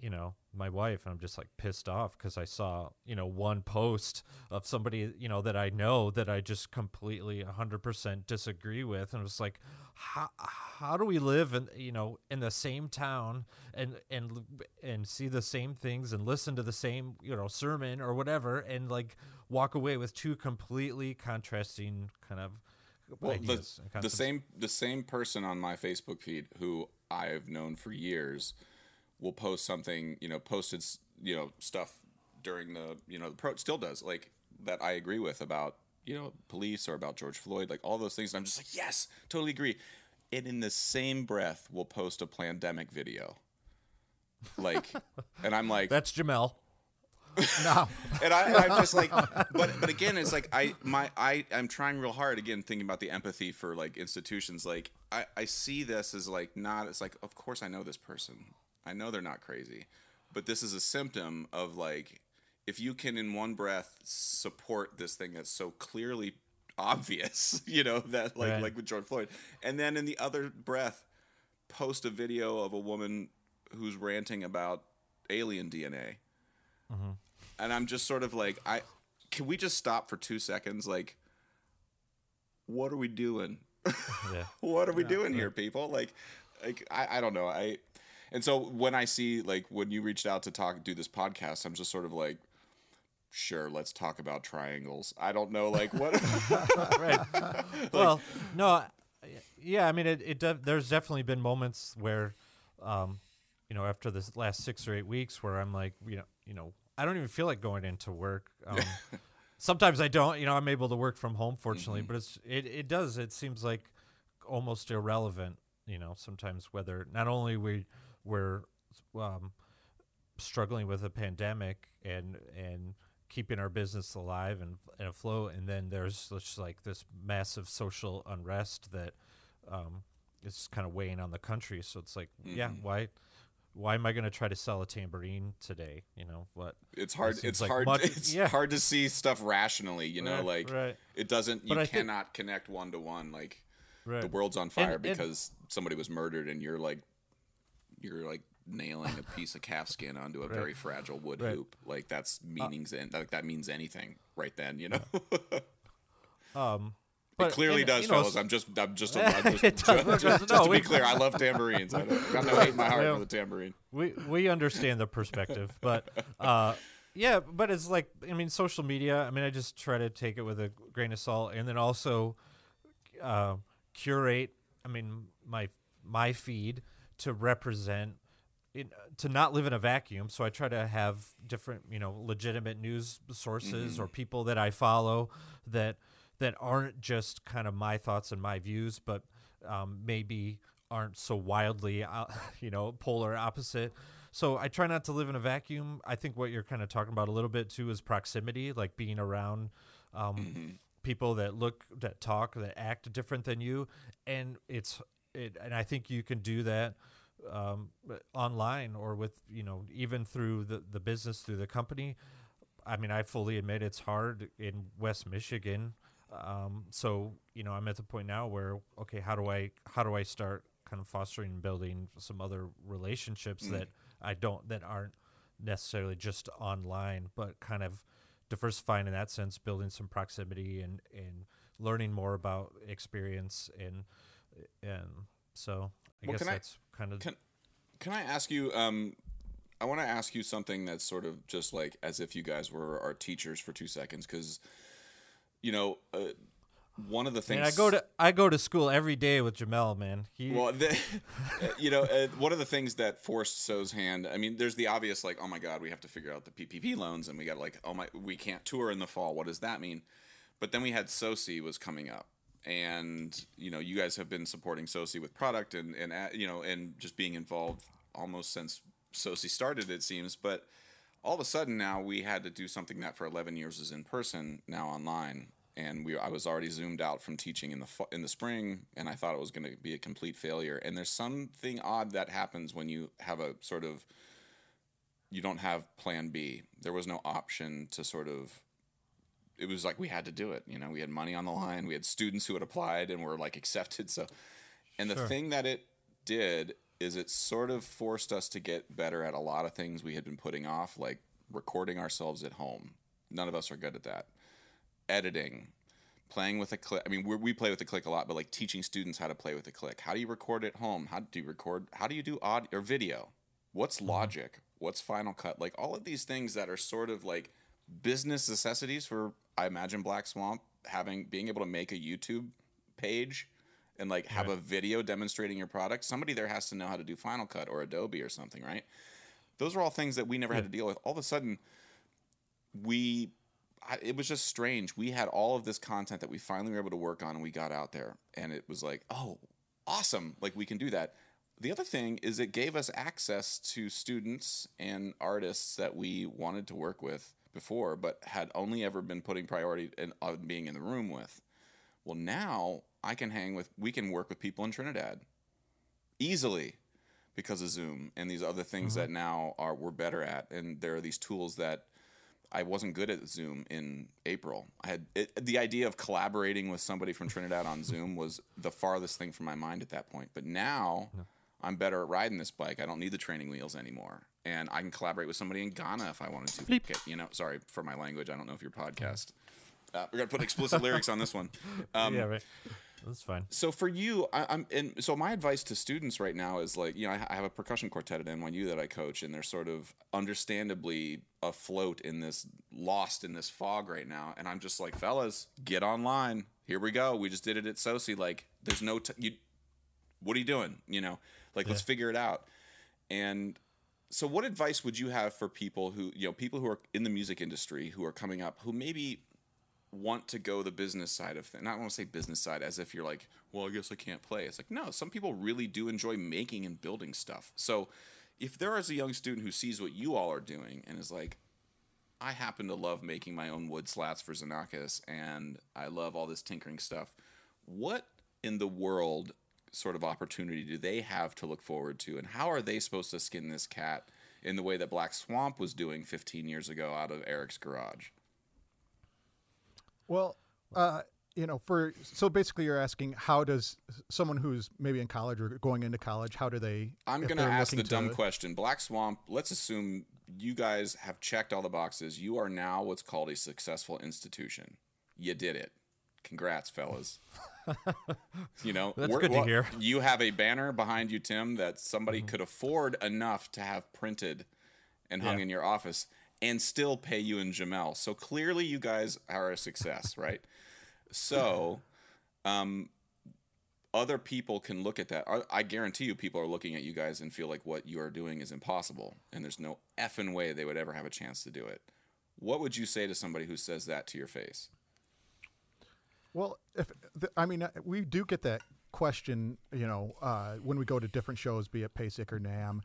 you know, my wife, and I'm just like pissed off because I saw, you know, one post of somebody, you know, that I know that I just completely 100% disagree with. And it was like, how, how do we live in, you know, in the same town and, and, and see the same things and listen to the same, you know, sermon or whatever and like walk away with two completely contrasting kind of well, the, ideas. and the same the same person on my Facebook feed who I've known for years will post something, you know, posted, you know, stuff during the, you know, the pro still does like that I agree with about, you know, police or about George Floyd, like all those things. And I'm just like, yes, totally agree. And in the same breath, we'll post a Plandemic video. Like, <laughs> and I'm like, That's Jamel. No, <laughs> and I, I'm just like, <laughs> but but again, it's like I my I I'm trying real hard again, thinking about the empathy for like institutions. Like I I see this as like not. It's like of course I know this person. I know they're not crazy, but this is a symptom of like if you can in one breath support this thing that's so clearly obvious, <laughs> you know that like Right. like with George Floyd, and then in the other breath post a video of a woman who's ranting about alien DNA mm-hmm. and I'm just sort of like, I can we just stop for two seconds? Like, what are we doing? Yeah. <laughs> what are we doing here, people? Like, like I, I don't know. I and so when I see like when you reached out to talk do this podcast, I'm just sort of like, sure, let's talk about triangles. I don't know, like what. <laughs> <laughs> right. <laughs> well, no, yeah. I mean, it. it def- there's definitely been moments where, um, you know, after this last six or eight weeks, where I'm like, you know, you know, I don't even feel like going into work. Um, sometimes I don't. You know, I'm able to work from home, fortunately, but it's it. It does. It seems like almost irrelevant. You know, sometimes whether not only we we're um, struggling with a pandemic and and keeping our business alive and, and afloat and then there's just like this massive social unrest that um, is kind of weighing on the country so it's like yeah why why am i going to try to sell a tambourine today you know what it's hard. It's like hard. much- <laughs> it's yeah. hard to see stuff rationally. You know, Right, like right. it doesn't. You I think- cannot connect one to one. Like right the world's on fire and- because somebody was murdered and you're like you're like nailing a piece of calf skin onto a very fragile wood Right. hoop. Like that's meanings and like that means anything right then you know? Um it clearly and, does you know, fellas. I'm just i'm just, <laughs> I'm just, does, just, just No, to we- be clear i love tambourines. I don't, got no hate in my heart Well- for the tambourine. <laughs> We we understand the perspective, but uh, yeah, but it's like I mean, social media. I mean, I just try to take it with a grain of salt, and then also uh, curate. I mean, my my feed to represent. In, to not live in a vacuum, so I try to have different, you know, legitimate news sources or people that I follow that that aren't just kind of my thoughts and my views, but um, maybe aren't so wildly, uh, <laughs> you know, polar opposite. So I try not to live in a vacuum. I think what you're kind of talking about a little bit too is proximity, like being around um, Mm-hmm. people that look, that talk, that act different than you, and it's it. And I think you can do that um, online or with you know even through the the business through the company. I mean, I fully admit it's hard in West Michigan. Um, so you know, I'm at the point now where okay, how do I how do I start kind of fostering and building some other relationships that I don't that aren't necessarily just online, but kind of diversifying in that sense, building some proximity and and learning more about experience and and so I Well, guess can I- that's kind of Can Can I ask you? Um, I want to ask you something that's sort of just like as if you guys were our teachers for two seconds, because you know, uh, one of the things mean, I go to I go to school every day with Jamel, man. He Well, the, <laughs> you know, uh, one of the things that forced So's hand. I mean, there's the obvious, like, oh my God, we have to figure out the PPP loans, and we got like, oh my, we can't tour in the fall. What does that mean? But then we had SoSI was coming up, and you know, you guys have been supporting SoSI with product and and you know, and just being involved almost since SoSI started, it seems. But all of a sudden now we had to do something that for 11 years was in person, now online. And we, I was already zoomed out from teaching in the in the spring, and I thought it was going to be a complete failure. And there's something odd that happens when you have a sort of you don't have plan B. There was no option to sort of it was like we had to do it. You know, we had money on the line. We had students who had applied and were like accepted. So, and the Sure. thing that it did is it sort of forced us to get better at a lot of things we had been putting off, like recording ourselves at home. None of us are good at that. Editing, playing with a click. I mean, we we play with the click a lot, but like teaching students how to play with the click. How do you record at home? How do you record? How do you do audio or video? What's mm-hmm. Logic? What's Final Cut? Like all of these things that are sort of like business necessities for I imagine Black Swamp having being able to make a YouTube page and like have a video demonstrating your product. Somebody there has to know how to do Final Cut or Adobe or something, right? Those are all things that we never had to deal with. All of a sudden, we I, it was just strange. We had all of this content that we finally were able to work on, and we got out there, and it was like, oh, awesome! Like we can do that. The other thing is it gave us access to students and artists that we wanted to work with before, but had only ever been putting priority in on being in the room with. Well, now I can hang with, we can work with people in Trinidad easily because of Zoom and these other things mm-hmm. that now are we're better at, and there are these tools that I wasn't good at Zoom in April. I had it, the idea of collaborating with somebody from Trinidad on Zoom was the farthest thing from my mind at that point. But now I'm better at riding this bike. I don't need the training wheels anymore, and I can collaborate with somebody in Ghana if I wanted to. Okay, you know, sorry for my language. I don't know if your podcast. <laughs> Uh, we're gonna put explicit lyrics on this one. <laughs> Um, yeah, right. That's fine. so for you, I, I'm and so my advice to students right now is like you know I, I have a percussion quartet at NYU that I coach, and they're sort of understandably afloat in this lost in this fog right now, and I'm just like, fellas, get online. Here we go. We just did it at SoSI. Like, there's no t- you. What are you doing? You know, like let's figure it out. And so, what advice would you have for people who you know people who are in the music industry who are coming up who maybe want to go the business side of things. Not want to say business side as if you're like, well, I guess I can't play. It's like, no, some people really do enjoy making and building stuff. So if there is a young student who sees what you all are doing and is like, I happen to love making my own wood slats for Xenakis and I love all this tinkering stuff, what in the world sort of opportunity do they have to look forward to? And how are they supposed to skin this cat in the way that Black Swamp was doing 15 years ago out of Eric's garage? Well, uh, you know, for so basically, you're asking how does someone who's maybe in college or going into college, how do they? I'm going to ask the dumb to- question. Black Swamp, let's assume you guys have checked all the boxes. You are now what's called a successful institution. You did it. Congrats, fellas. <laughs> you know, <laughs> That's good to hear. You have a banner behind you, Tim, that somebody Mm-hmm. could afford enough to have printed and hung Yeah. in your office and still pay you in Jamel. So clearly you guys are a success, right? So, um, other people can look at that. I- I guarantee you, people are looking at you guys and feel like what you are doing is impossible, and there's no effing way they would ever have a chance to do it. What would you say to somebody who says that to your face? Well, if I mean, uh, we do get that question, you know, uh, when we go to different shows, be it PASIC or NAMM,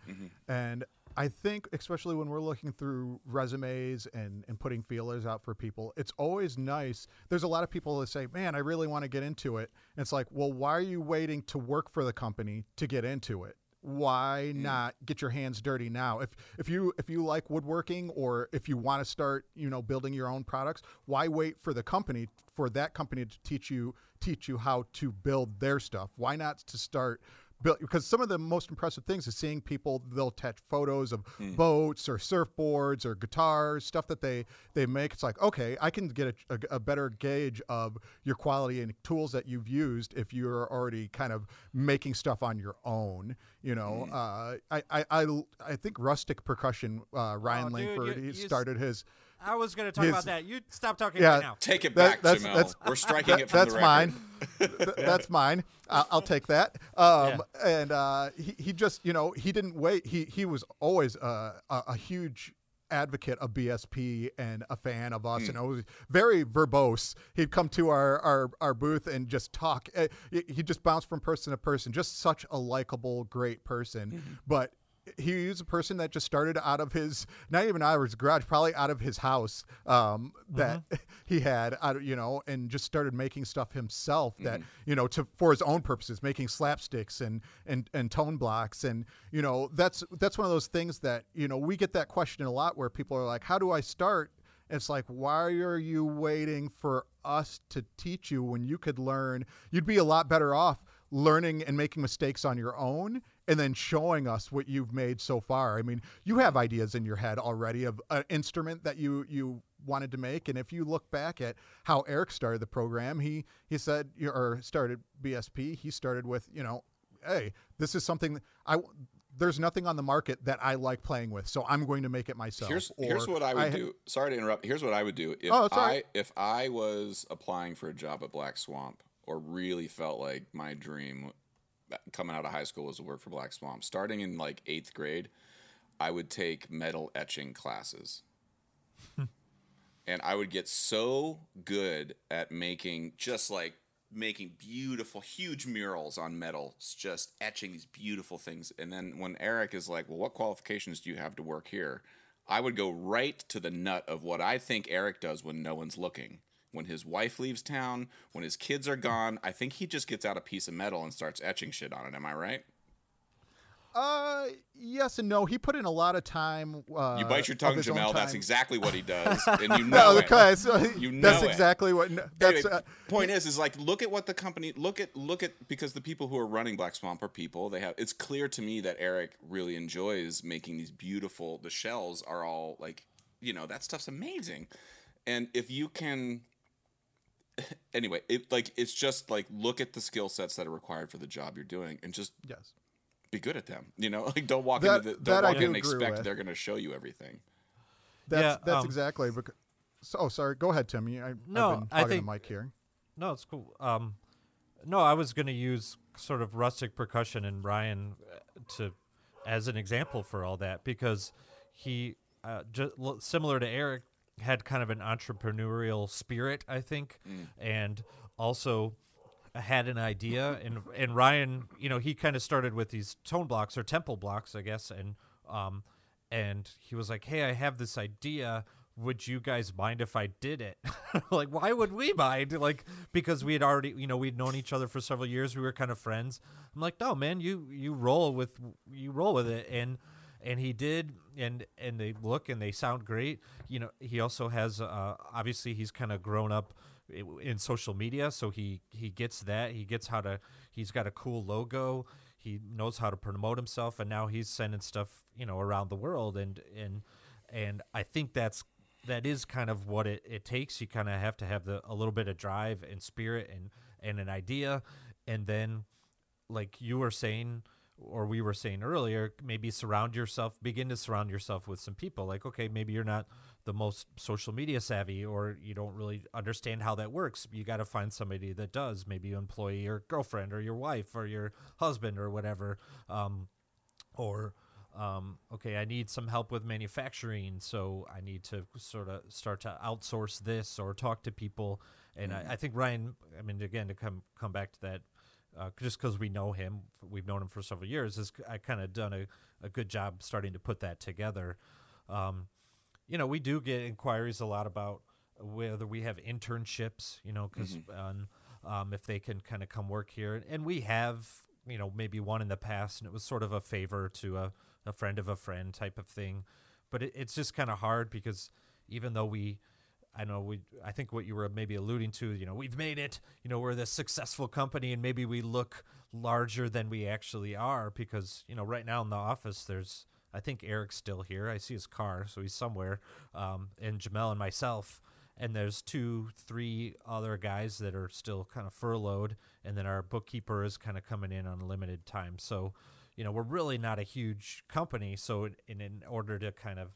and I think, especially when we're looking through resumes and and putting feelers out for people, it's always nice. There's a lot of people that say, "Man, I really want to get into it." And it's like, well, why are you waiting to work for the company to get into it? Why mm. not get your hands dirty now? If if you if you like woodworking or if you want to start you know building your own products why wait for the company for that company to teach you teach you how to build their stuff? Why not to start because some of the most impressive things is seeing people they'll attach photos of boats or surfboards or guitars stuff that they they make. It's like okay i can get a, a, a better gauge of your quality and tools that you've used if you're already kind of making stuff on your own you know? Uh, I, I i i think rustic percussion uh, ryan Oh, dude, langford you- he you started his I was going to talk His- about that. You stop talking Yeah. right now. Take it That- back, that's- Jamel. that's- We're striking that- it from that's the record. That's mine. <laughs> Th- that's mine. I'll, I'll take that. Um, And uh, he, he just, you know, he didn't wait. He he was always uh, a, a huge advocate of BSP and a fan of us, and always very verbose. He'd come to our, our, our booth and just talk. Uh, He he just bounced from person to person. Just such a likable, great person. But he was a person that just started out of his not even out of his garage probably out of his house um, that <laughs> he had out of, you know and just started making stuff himself that you know to for his own purposes making slapsticks and and and tone blocks. And you know that's that's one of those things that you know we get that question a lot where people are like how do i start? It's like, why are you waiting for us to teach you when you could learn? You'd be a lot better off learning and making mistakes on your own and then showing us what you've made so far. I mean, you have ideas in your head already of an instrument that you you wanted to make and if you look back at how Eric started the program, he he said or started BSP, he started with, you know, hey, this is something I there's nothing on the market that I like playing with, so I'm going to make it myself. Here's Or here's what I would ha- do. Sorry to interrupt. Here's what I would do if Oh, I if I was applying for a job at Black Swamp or really felt like my dream coming out of high school was to work for Black Swamp. Starting in like eighth grade, I would take metal etching classes. <laughs> and I would get so good at making just like making beautiful, huge murals on metal, just etching these beautiful things. And then when Eric is like, "Well, what qualifications do you have to work here?" I would go right to the nut of what I think Eric does when no one's looking. When his wife leaves town, when his kids are gone, I think he just gets out a piece of metal and starts etching shit on it. Am I right? Uh, yes and no. He put in a lot of time. Uh, You bite your tongue, Jamel. That's exactly what he <laughs> does, and you <laughs> know No, okay, so You that's it. exactly what. That's anyway, uh, point is, is like look at what the company look at look at because the people who are running Black Swamp are people. They have. It's clear to me that Eric really enjoys making these beautiful. The shells are all like, you know, that stuff's amazing. And if you can, <laughs> anyway, it like it's just like look at the skill sets that are required for the job you're doing, and just yes. be good at them. You know, <laughs> like don't walk That- into the, that don't I walk do in and expect with. they're going to show you everything. That's Yeah, that's um, exactly. Because, so, oh, sorry. Go ahead, Tim. You- I, No, I've been I think- the mic here. No, it's cool. Um, no, I was going to use sort of rustic percussion and Ryan uh, to as an example for all that because he, uh, just similar to Eric, had kind of an entrepreneurial spirit, I think, and also had an idea. And and Ryan, you know, he kind of started with these tone blocks or temple blocks, I guess, and um, and he was like, "Hey, I have this idea." Would you guys mind if I did it? <laughs> like, why would we mind? Like, because we had already, you know, we'd known each other for several years. We were kind of friends. I'm like, no, man, you you roll with you roll with it, and and he did, and and they look and they sound great. You know, he also has, uh, obviously, he's kind of grown up in social media, so he he gets that. He gets how to. He's got a cool logo. He knows how to promote himself, and now he's sending stuff, you know, around the world, and and and I think that's that is kind of what it, it takes. You kind of have to have the a little bit of drive and spirit and and an idea, and then like you were saying or we were saying earlier, maybe surround yourself, begin to surround yourself with some people. Like, okay, maybe you're not the most social media savvy or you don't really understand how that works. You got to find somebody that does. Maybe you employ your girlfriend or your wife or your husband or whatever. Um, or um, okay, I need some help with manufacturing, so I need to sort of start to outsource this or talk to people. And I, I think Ryan, I mean, again, to come come back to that, uh, just because we know him, we've known him for several years, is I kind of done a, a good job starting to put that together. Um, you know, we do get inquiries a lot about whether we have internships, you know, because um, if they can kind of come work here, and we have, you know, maybe one in the past, and it was sort of a favor to a, a friend of a friend type of thing, but it, it's just kind of hard because even though we I know we I think what you were maybe alluding to, you know, we've made it, you know, we're this successful company and maybe we look larger than we actually are because, you know, right now in the office there's I think Eric's still here. I see his car, so he's somewhere. Um, and Jamel and myself, and there's two, three other guys that are still kind of furloughed, and then our bookkeeper is kind of coming in on limited time. So, you know, we're really not a huge company. So, in, in order to kind of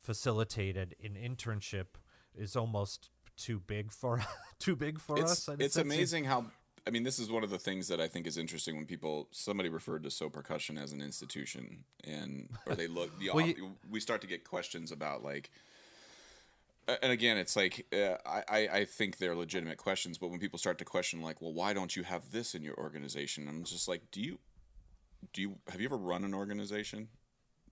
facilitate an, an internship, is almost too big for <laughs> too big for it's, us. it's amazing how I mean this is one of the things that I think is interesting when people somebody referred to so percussion as an institution and or they look the <laughs> Well, you- we start to get questions about like and again it's like uh, I, I I think they're legitimate questions but when people start to question like well why don't you have this in your organization I'm just like do you do you have you ever run an organization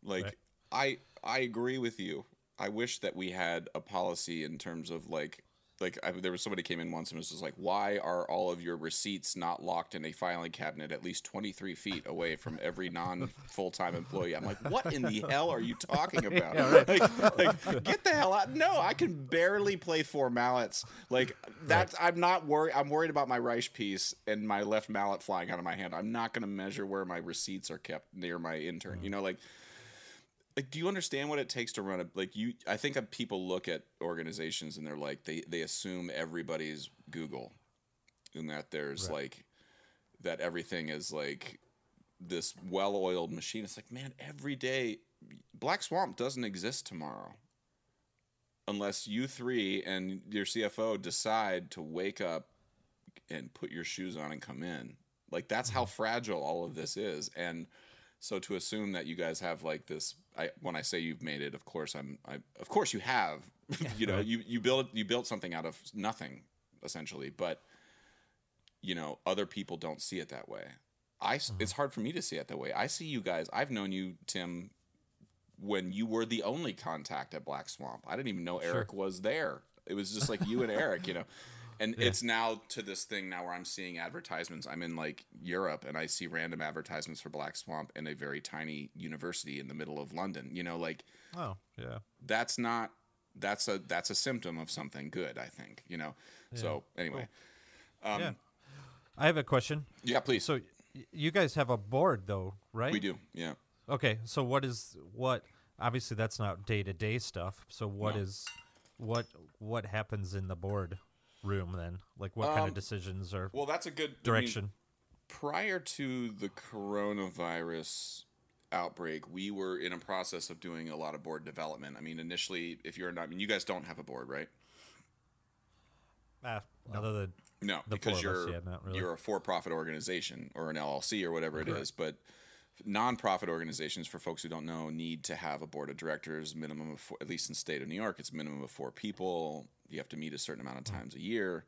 like Right. I I agree with you. I wish that we had a policy in terms of like like I, there was somebody came in once and was just like, why are all of your receipts not locked in a filing cabinet at least twenty three feet away from every non <laughs> full time employee? I'm like, what in the <laughs> hell are you talking about? <laughs> like, like, get the hell out! No, I can barely play four mallets. Like that's I'm not worried. I'm worried about my Reich piece and my left mallet flying out of my hand. I'm not going to measure where my receipts are kept near my intern. You mm. know, like like do you understand what it takes to run a like you i think people look at organizations and they're like they they assume everybody's google and that there's like that everything is like this well-oiled machine. It's like man every day black swamp doesn't exist tomorrow unless you three and your cfo decide to wake up and put your shoes on and come in. Like that's how mm-hmm. fragile all of this is. And so to assume that you guys have like this, I, when I say you've made it, of course I'm, I, of course you have. <laughs> you know, you you built you built something out of nothing, essentially. But you know, other people don't see it that way. I, it's hard for me to see it that way. I see you guys. I've known you, Tim, when you were the only contact at Black Swamp. I didn't even know Eric was there. It was just like you and Eric, you know. <laughs> And it's now to this thing now where I'm seeing advertisements. I'm in like Europe and I see random advertisements for Black Swamp in a very tiny university in the middle of London. You know, like Oh, yeah. that's not that's a that's a symptom of something good, I think, you know. So anyway. Um yeah. I have a question. yeah, please. So y- you guys have a board though, right? we do. Yeah. Okay, so what is what? Obviously, that's not day to day stuff. So what No. is what what happens in the board room then? Like what kind Um, of decisions or Well, that's a good I mean, direction? prior to the coronavirus outbreak, we were in a process of doing a lot of board development. I mean, initially, if you're not, I mean, you guys don't have a board, right? ah, other than No, The because four of us, you're yeah, really. you're a for-profit organization or an LLC or whatever it is. But non-profit organizations, for folks who don't know, need to have a board of directors, minimum of four, at least in state of New York, it's minimum of four people. You have to meet a certain amount of times a year.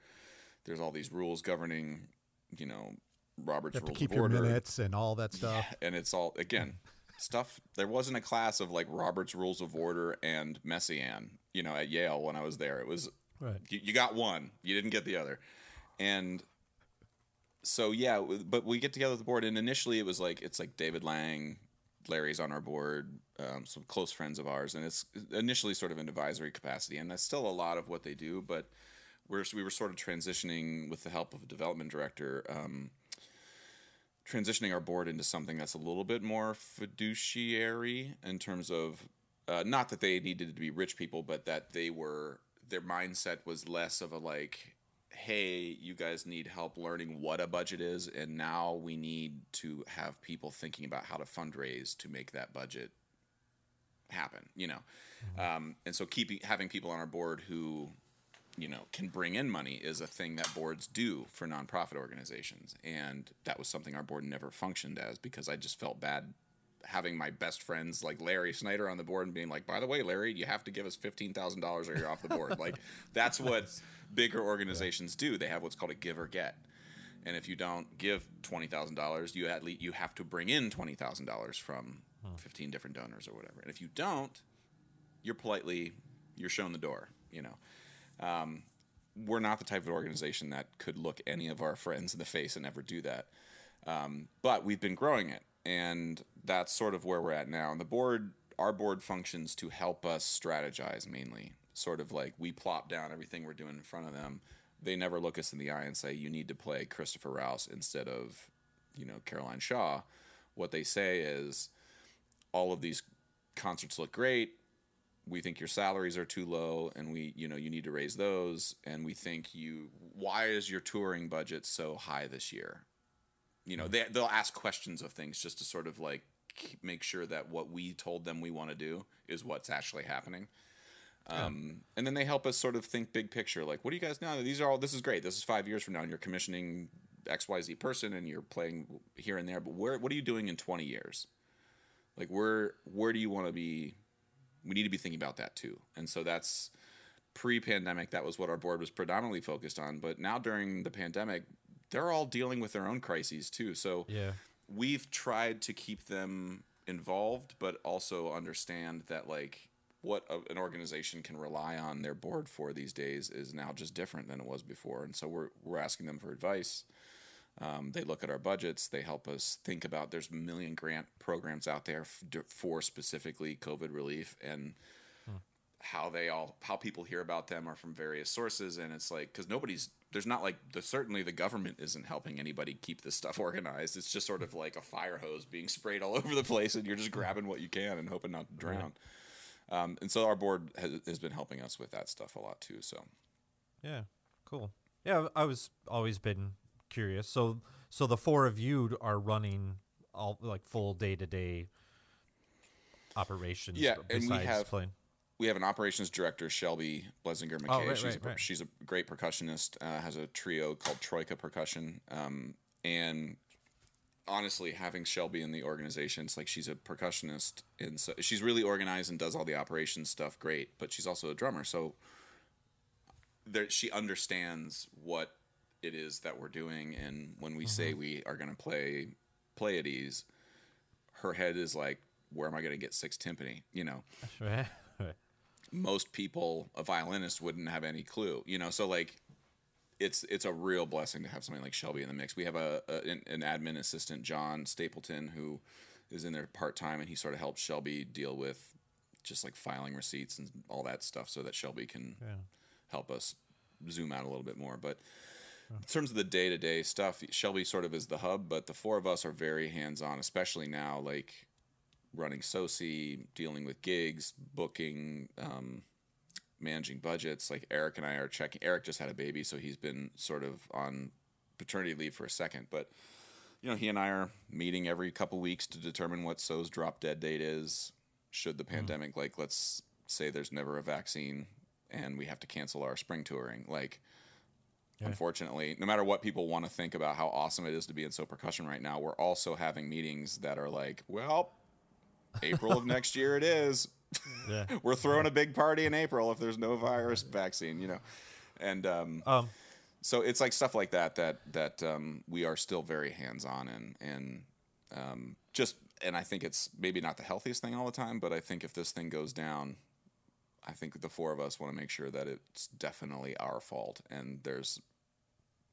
There's all these rules governing, you know, Robert's You have to rules keep of your order minutes and all that stuff. and it's all again <laughs> stuff there wasn't a class of like robert's rules of order and Messiaen, you know at yale when i was there it was Right. you, you got one you didn't get the other and so yeah but we get together with the board and initially it was like it's like david lang larry's on our board um, some close friends of ours and it's initially sort of an advisory capacity and that's still a lot of what they do but we're, we were sort of transitioning with the help of a development director um, transitioning our board into something that's a little bit more fiduciary in terms of uh, not that they needed to be rich people, but that they were their mindset was less of a like, hey, you guys need help learning what a budget is, and now we need to have people thinking about how to fundraise to make that budget happen. You know, um, and so keeping having people on our board who you know can bring in money is a thing that boards do for nonprofit organizations and that was something our board never functioned as because i just felt bad having my best friends like Larry Snider on the board and being like, by the way, Larry, you have to give us fifteen thousand dollars or you're off the board. like <laughs> that's what bigger organizations do. They have what's called a give or get. And if you don't give twenty thousand dollars, you at least you have to bring in twenty thousand dollars from fifteen different donors or whatever. And if you don't, you're politely you're shown the door. You know, um, we're not the type of organization that could look any of our friends in the face and ever do that. Um, but we've been growing it, and that's sort of where we're at now. And the board, our board functions to help us strategize mainly. Sort of like we plop down everything we're doing in front of them. They never look us in the eye and say, "You need to play Christopher Rouse instead of, you know, Caroline Shaw." What they say is, "All of these concerts look great we think your salaries are too low and we you know you need to raise those and we think you why is your touring budget so high this year you know they, they'll ask questions of things just to sort of like make sure that what we told them we want to do is what's actually happening um, and then they help us sort of think big picture like what do you guys know these are all this is great this is five years from now and you're commissioning xyz person and you're playing here and there but where what are you doing in 20 years like where where do you want to be we need to be thinking about that too. And so that's pre-pandemic. That was what our board was predominantly focused on. But now during the pandemic, they're all dealing with their own crises too. So Yeah. we've tried to keep them involved, but also understand that like what a, an organization can rely on their board for these days is now just different than it was before. And so we're we're asking them for advice. Um, they look at our budgets. They help us think about. There's a million grant programs out there f- for specifically COVID relief, and how they all how people hear about them are from various sources. And it's like because nobody's there's not like the certainly the government isn't helping anybody keep this stuff <laughs> organized. It's just sort of like a fire hose being sprayed all <laughs> over the place, and you're just grabbing what you can and hoping not to drown. Um, and so our board has, has been helping us with that stuff a lot too. So Yeah, cool. Yeah, I was always been curious. So, so the four of you are running all like full day to day operations. Yeah, and we have- playing. we have an operations director, Shelby Blesinger McKay. Oh, right, she's, right, a, right. she's a great percussionist. Uh, has a trio called Troika Percussion. Um, and honestly, having Shelby in the organization, it's like she's a percussionist, and so she's really organized and does all the operations stuff great. But she's also a drummer, so there, she understands what it is that we're doing. And when we Mm-hmm. say we are going to play Pleiades, her head is like, "Where am I going to get six timpani?" You know Right. <laughs> most people a violinist wouldn't have any clue you know so like it's it's a real blessing to have somebody like shelby in the mix. We have a, a an, an admin assistant john stapleton who is in there part-time and he sort of helps shelby deal with just like filing receipts and all that stuff so that shelby can Yeah. help us zoom out a little bit more. But in terms of the day-to-day stuff shelby sort of is the hub but the four of us are very hands-on especially now like running SoSI dealing with gigs booking um, managing budgets. Like eric and i are checking eric just had a baby so he's been sort of on paternity leave for a second but you know he and i are meeting every couple weeks to determine what so's drop dead date is. Should the mm-hmm. pandemic like let's say there's never a vaccine and we have to cancel our spring touring like unfortunately no matter what people want to think about how awesome it is to be in so percussion right now we're also having meetings that are like well april of <laughs> next year it is Yeah. <laughs> we're throwing a big party in april if there's no virus vaccine you know and um, Um. so it's like stuff like that that that um, we are still very hands on and and um, just and I think it's maybe not the healthiest thing all the time, but I think if this thing goes down, I think the four of us want to make sure that it's definitely our fault and there's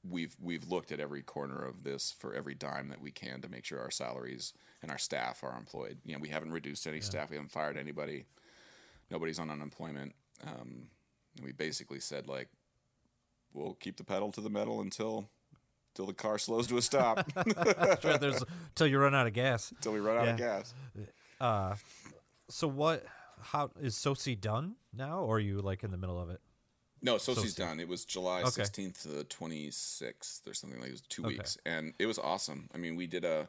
we've we've looked at every corner of this for every dime that we can to make sure our salaries and our staff are employed. You know, we haven't reduced any staff, we haven't fired anybody, nobody's on unemployment. Um, and we basically said like, we'll keep the pedal to the metal until until the car slows to a stop, <laughs> right. There's until you run out of gas. until we run out of gas. Uh, so what? How is SoSI done now, or are you like in the middle of it? No, SoSI. done. It was July Okay. 16th to the 26th or something like it was two Okay. weeks. And it was awesome. I mean, we did a,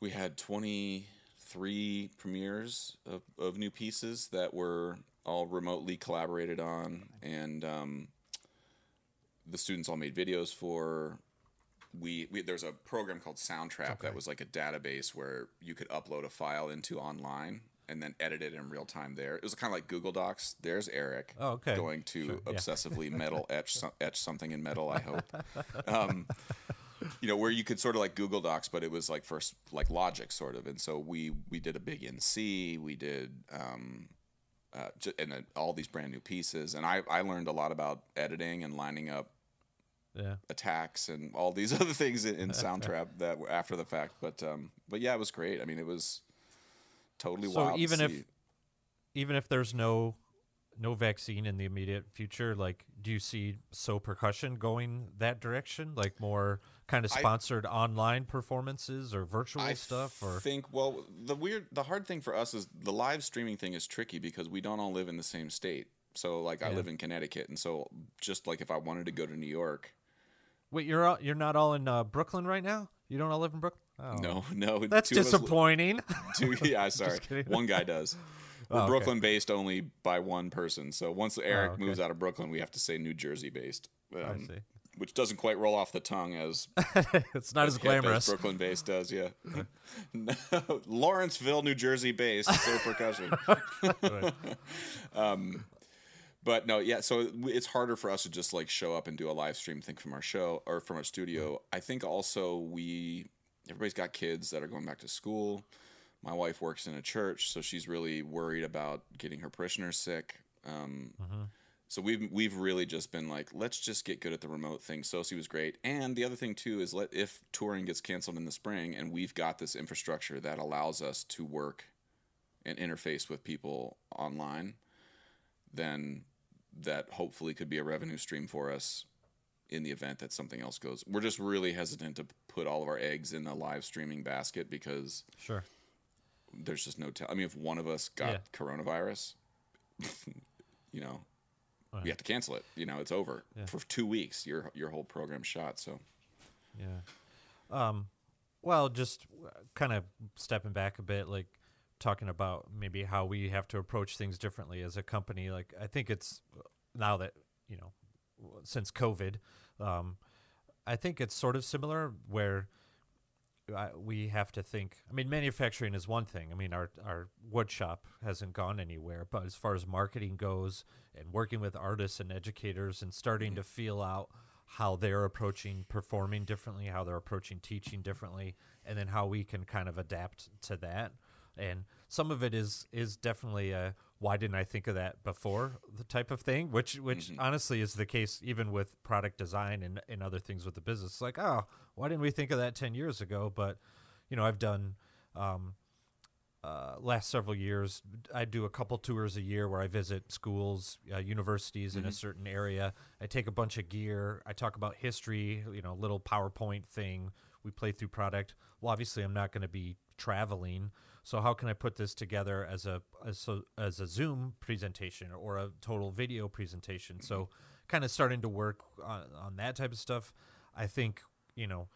we had 23 premieres of, of new pieces that were all remotely collaborated on. And um, the students all made videos for. we, we there's a program called Soundtrap Okay. that was like a database where you could upload a file into online and then edit it in real time there. It was kind of like Google Docs. There's Eric Oh, okay. going to Sure, yeah. obsessively metal <laughs> etch some, etch something in metal. I hope. Um, you know where you could sort of like Google Docs, but it was like first like Logic sort of, and so we we did a big NC, we did um, uh, and then all these brand new pieces, and I I learned a lot about editing and lining up Yeah. attacks and all these <laughs> other things in, in <laughs> Soundtrap that were after the fact. But um, but yeah, it was great. I mean, it was totally So wild. to even if-. Even if there's no no vaccine in the immediate future, like do you see so percussion going that direction? Like more kind of I- sponsored online performances or virtual I stuff or think well the weird the hard thing for us is the live streaming thing is tricky because we don't all live in the same state. So like I live in Connecticut, and so just like if I wanted to go to New York, Wait, you're all, you're not all in uh, Brooklyn right now? You don't all live in Brooklyn? Oh. no, <laughs> no, That's two of us li- disappointing. <laughs> Two, yeah, <laughs> sorry. One guy does. We're Oh, okay. Brooklyn based only by one person. So once Eric okay. moves out of Brooklyn, we have to say New Jersey based. I Um, see. which doesn't quite roll off the tongue as it's not as hip glamorous. Brooklyn based does. Yeah, no, Lawrenceville, New Jersey based, so percussion. Right. But no, yeah. So it's harder for us to just like show up and do a live stream thing from our show or from our studio. I think also we everybody's got kids that are going back to school. My wife works in a church, so she's really worried about getting her parishioners sick. Um, So we've we've really just been like, let's just get good at the remote thing. SoSI was great, and the other thing too is let if touring gets canceled in the spring, and we've got this infrastructure that allows us to work and interface with people online, then that hopefully could be a revenue stream for us in the event that something else goes. We're just really hesitant to put all of our eggs in the live streaming basket because Sure. there's just no tell. I mean, if one of us got Yeah. coronavirus, <laughs> you know, we have to cancel it. You know, it's over Yeah. for two weeks. Your your whole program shot. So Yeah. Um, well, just kind of stepping back a bit, like talking about maybe how we have to approach things differently as a company. Like, I think it's now that, you know, since COVID, um, I think it's sort of similar where I, we have to think. I mean, manufacturing is one thing. I mean, our our wood shop hasn't gone anywhere, but as far as marketing goes, and working with artists and educators, and starting to feel out how they're approaching performing differently, how they're approaching teaching differently, and then how we can kind of adapt to that. And some of it is is definitely a why didn't I think of that before the type of thing, which which honestly is the case even with product design and, and other things with the business. It's like, oh, why didn't we think of that ten years ago? But you know, I've done um, uh, last several years. I do a couple tours a year where I visit schools, uh, universities in a certain area. I take a bunch of gear. I talk about history. You know, little PowerPoint thing. We play through product. Well, obviously, I'm not going to be traveling. So how can I put this together as a as a, as a Zoom presentation or a total video presentation? So mm-hmm. kind of starting to work on, on that type of stuff. I think you know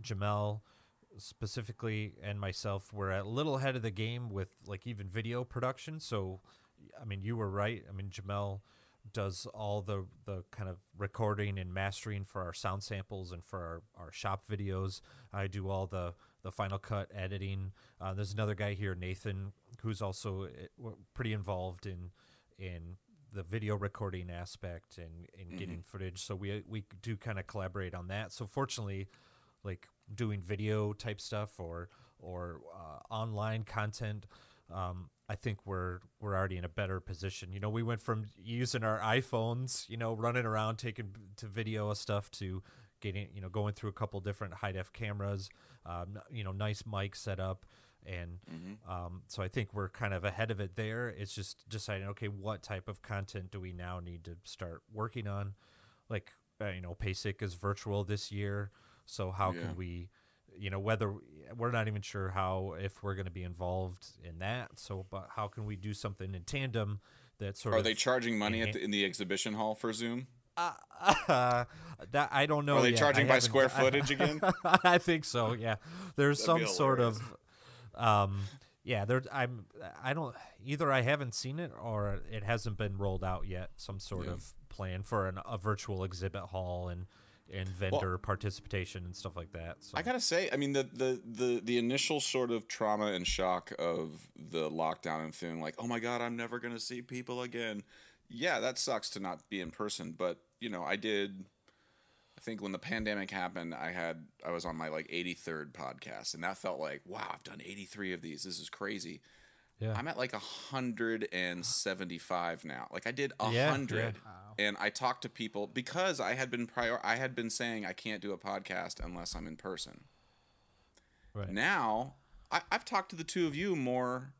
Jamel specifically and myself were a little ahead of the game with like even video production. So I mean you were right. I mean Jamel does all the the kind of recording and mastering for our sound samples and for our, our shop videos. I do all the the final cut editing. Uh, there's another guy here, Nathan, who's also uh, pretty involved in in the video recording aspect and in getting footage. So we we do kind of collaborate on that. So fortunately, like doing video type stuff or or uh, online content, um, I think we're we're already in a better position. You know, we went from using our iPhones, you know, running around taking to video stuff to getting you know going through a couple different high def cameras, um, you know, nice mic setup. And um, so I think we're kind of ahead of it there. It's just deciding, okay, what type of content do we now need to start working on? Like, uh, you know, PASIC is virtual this year. So how Yeah. can we, you know, whether we're not even sure how, if we're going to be involved in that. So, but how can we do something in tandem that sort are of. Are they charging money enhan- the, in the exhibition hall for Zoom? Uh, <laughs> that I don't know. Are they yet. charging I by square footage again? <laughs> I think so. Yeah, there's That'd some sort of, um, yeah. There, I'm. I don't either. I haven't seen it or it hasn't been rolled out yet. Some sort Yeah. of plan for an, a virtual exhibit hall and and vendor participation and stuff like that. So I gotta say, I mean, the, the the the initial sort of trauma and shock of the lockdown and feeling like, oh my god, I'm never gonna see people again. Yeah, that sucks to not be in person, but you know, I did. I think when the pandemic happened, I had I was on my like 83rd podcast, and that felt like, wow, I've done 83 of these. This is crazy. yeah, I'm at like 175 now. Like I did Yeah, 100 and I talked to people because I had been prior I had been saying I can't do a podcast unless I'm in person. right. Now, I, I've talked to the two of you more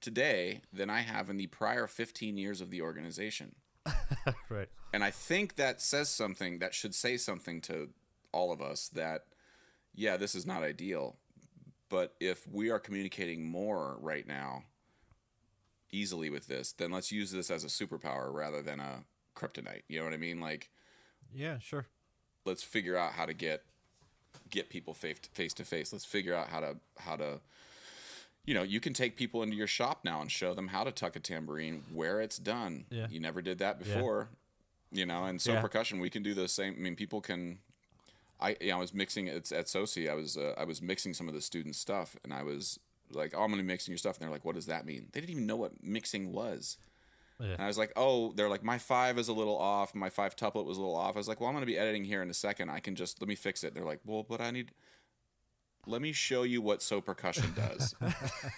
today than I have in the prior 15 years of the organization. <laughs> right. And I think that says something that should say something to all of us that, yeah, this is not ideal. But if we are communicating more right now easily with this, then let's use this as a superpower rather than a kryptonite. You know what I mean? Like, Yeah, sure. let's figure out how to get get people face face to face. Let's figure out how to how to you know, you can take people into your shop now and show them how to tuck a tambourine where it's done. Yeah. You never did that Yeah. before. You know, and so Yeah. percussion we can do the same. I mean, people can I you know, I was mixing it's at SoSI. I was uh, I was mixing some of the students' stuff and I was like, "Oh, I'm going to be mixing your stuff." And they're like, "What does that mean?" They didn't even know what mixing was. Yeah. And I was like, oh, they're like, my five is a little off. My five tuplet was a little off. I was like, well, I'm going to be editing here in a second. I can just, let me fix it. They're like, well, but I need, let me show you what So Percussion does.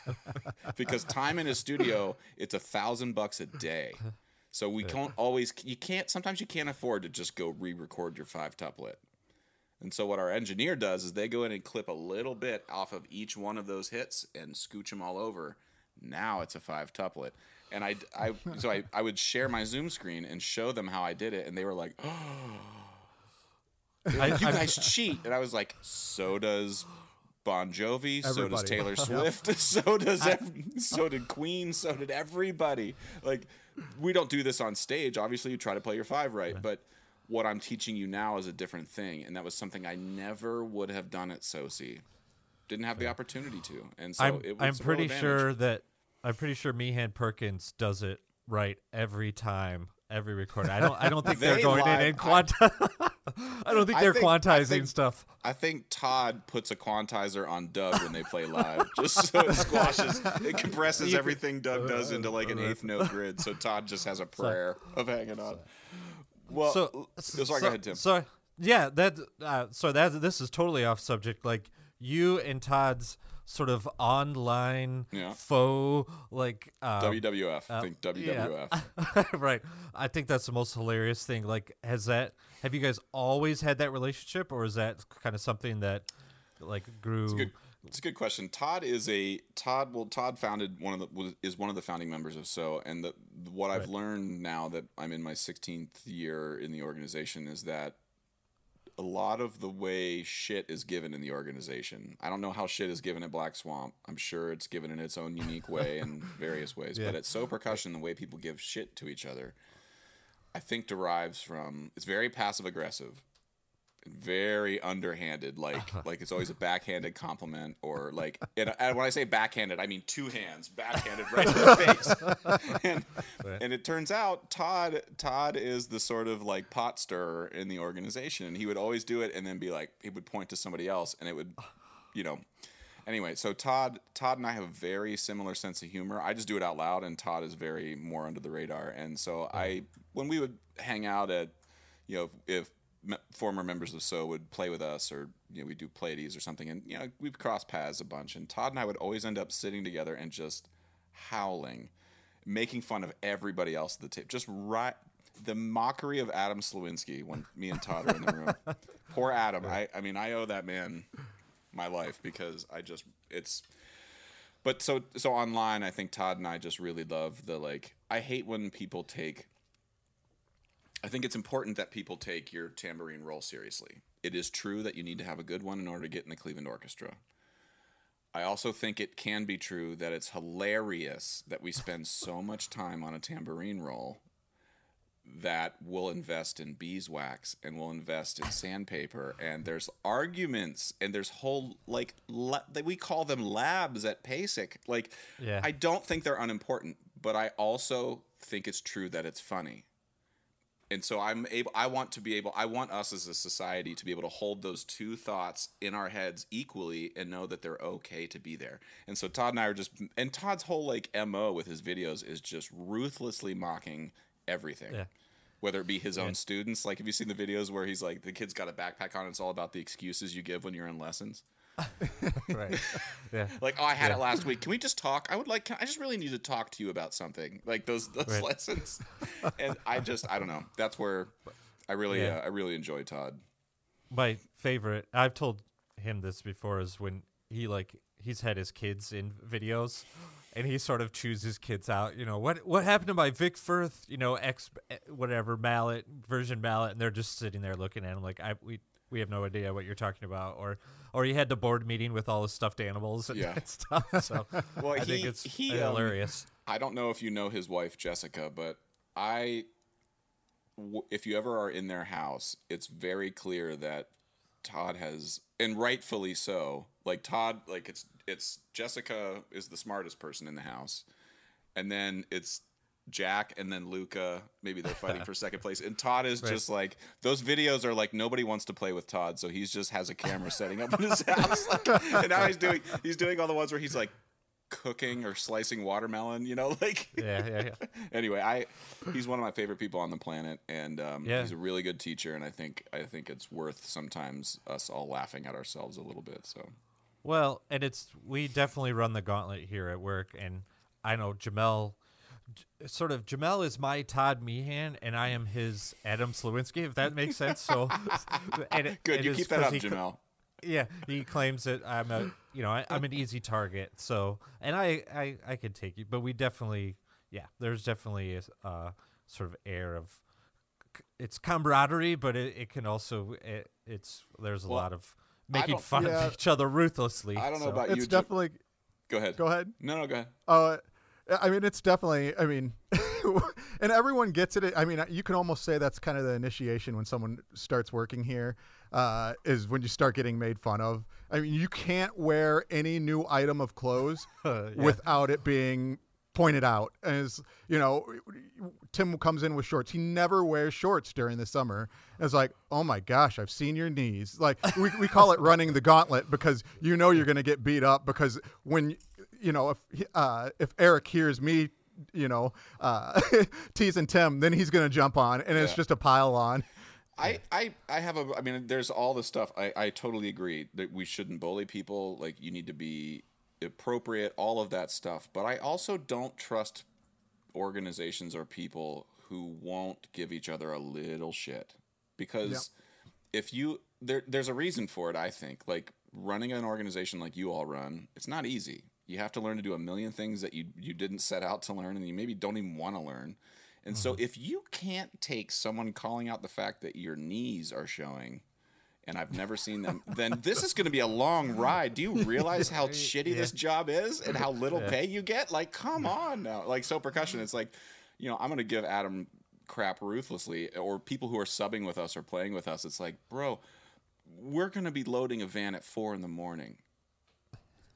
<laughs> because time in a studio, it's a thousand bucks a day. So we can't always, you can't, sometimes you can't afford to just go re record your five tuplet. And so what our engineer does is they go in and clip a little bit off of each one of those hits and scooch them all over. Now it's a five tuplet. And I, I so I, I would share my Zoom screen and show them how I did it, and they were like, <gasps> "Oh, you guys cheat!" And I was like, "So does Bon Jovi, so does Taylor <laughs> Swift, <laughs> so does ev- so did Queen, so did everybody." Like, we don't do this on stage. Obviously, you try to play your five right, but what I'm teaching you now is a different thing, and that was something I never would have done at SoSI. Didn't have the opportunity to, and so I'm, it was I'm a pretty advantage. sure that I'm pretty sure Meehan Perkins does it right every time, every recording. I don't I don't think they're going lie- in and quanti- <laughs> I don't think they're think- I quantizing think- stuff. I think Todd puts a quantizer on Doug when they play live, just so it squashes, it compresses everything Doug does into like an eighth note grid. So Todd just has a prayer of hanging on. Well, So, so, sorry, so, go ahead, Tim. So yeah, that uh, so that this is totally off subject. Like you and Todd's sort of online Yeah. faux like um, WWF, I think WWF. yeah. <laughs> right. I think that's the most hilarious thing. Like, has that? Have you guys always had that relationship, or is that kind of something that like grew? Good. It's a good question. Todd is a Todd. Well, Todd founded one of the was, is one of the founding members of So, and the, what I've learned now that I'm in my 16th year in the organization is that a lot of the way shit is given in the organization. I don't know how shit is given at Black Swamp. I'm sure it's given in its own unique way in <laughs> various ways. But at So Percussion, the way people give shit to each other, I think derives from it's very passive aggressive very underhanded like uh-huh. like it's always a backhanded compliment or like and, and when i say backhanded i mean two hands backhanded right to the <laughs> face. And, and it turns out todd todd is the sort of like pot stirrer in the organization and he would always do it and then be like he would point to somebody else and it would you know. Anyway so todd todd and i have a very similar sense of humor. I just do it out loud and todd is very more under the radar. And so uh-huh. i when we would hang out at you know, if me- former members of So would play with us, or you know, we do Pleiades or something, and you know, we'd cross paths a bunch, and Todd and I would always end up sitting together and just howling, making fun of everybody else at the table, just right. The mockery of Adam Sliwinski when me and Todd are in the room. <laughs> Poor Adam. I, I mean, I owe that man my life because I just it's but so so online i think todd and i just really love the like i hate when people take i think it's important that people take your tambourine role seriously it is true that you need to have a good one in order to get in the cleveland orchestra i also think it can be true that it's hilarious that we spend so much time on a tambourine roll that we'll invest in beeswax and we'll invest in sandpaper and there's arguments and there's whole like la- that we call them labs at PASIC. Like Yeah. I don't think they're unimportant, but I also think it's true that it's funny. And so I'm able. I want to be able. I want us as a society to be able to hold those two thoughts in our heads equally and know that they're okay to be there. And so Todd and I are just. And Todd's whole like mo with his videos is just ruthlessly mocking everything. Yeah. Whether it be his own students, like have you seen the videos where he's like the kid's got a backpack on? It's all about the excuses you give when you're in lessons. <laughs> right. Yeah. <laughs> Like, oh, I had Yeah. it last week. Can we just talk? I would like. I just really need to talk to you about something. Like those those Right. lessons. <laughs> And I just, I don't know. That's where I really, Yeah. uh, I really enjoy Todd. my favorite i've told him this before is when he like he's had his kids in videos and he sort of chooses kids out you know what what happened to my vic firth you know x eh, whatever mallet version mallet and they're just sitting there looking at him like i we we have no idea what you're talking about or or he had the board meeting with all the stuffed animals and Yeah. <laughs> stuff so Well, i he- think it's he, um, hilarious I don't know if you know his wife Jessica, but I, w- if you ever are in their house, it's very clear that Todd has, and rightfully so. Like Todd, like it's it's Jessica is the smartest person in the house, and then it's Jack and then Luca. Maybe they're fighting <laughs> for second place, and Todd is just like those videos are like nobody wants to play with Todd, so he's just has a camera setting up in his <laughs> house, like, <laughs> and now he's doing he's doing all the ones where he's like cooking or slicing watermelon, you know, like yeah yeah yeah anyway, I he's one of my favorite people on the planet, and um, Yeah. he's a really good teacher, and I think I think it's worth sometimes us all laughing at ourselves a little bit. So Well, and it's we definitely run the gauntlet here at work, and I know Jamel. J- Sort of, Jamel is my Todd Meehan, and I am his Adam Sliwinski. If that makes sense. So, <laughs> and it, good, it you is keep that 'cause up, he Jamel. yeah, he claims that I'm a, you know, I, I'm an easy target. So, and I, I, I could take you, but we definitely, yeah, there's definitely a uh, sort of air of, it's camaraderie, but it, it can also, it, it's there's a Well, lot of making don't- Yeah. of each other ruthlessly. I don't know so- about It's you. Jam- definitely. go ahead. Go ahead. No, no, go ahead. Uh, I mean, it's definitely. I mean, <laughs> and everyone gets it. I mean, you can almost say that's kind of the initiation when someone starts working here. Uh, is when you start getting made fun of. I mean, you can't wear any new item of clothes <laughs> Yeah. without it being pointed out. As you know, Tim comes in with shorts. He never wears shorts during the summer. And it's like, oh my gosh, I've seen your knees. Like we, we call it running the gauntlet because you know you're going to get beat up because when you know if uh, if Eric hears me. You know, uh, <laughs> teasing Tim, then he's gonna jump on, and it's Yeah. just a pile on. I, I, I have a. I mean, there's all the stuff. I, I totally agree that we shouldn't bully people. Like you need to be appropriate, all of that stuff. But I also don't trust organizations or people who won't give each other a little shit because if you there, there's a reason for it. I think like running an organization like you all run, it's not easy. You have to learn to do a million things that you you didn't set out to learn, and you maybe don't even want to learn. And so, mm-hmm. if you can't take someone calling out the fact that your knees are showing, and I've never seen them, <laughs> then this is going to be a long ride. Do you <laughs> realize how shitty this job is and how little pay you get? Like, come on now. Like, so percussion, it's like, you know, I'm going to give Adam crap ruthlessly, or people who are subbing with us or playing with us. It's like, bro, we're going to be loading a van at four in the morning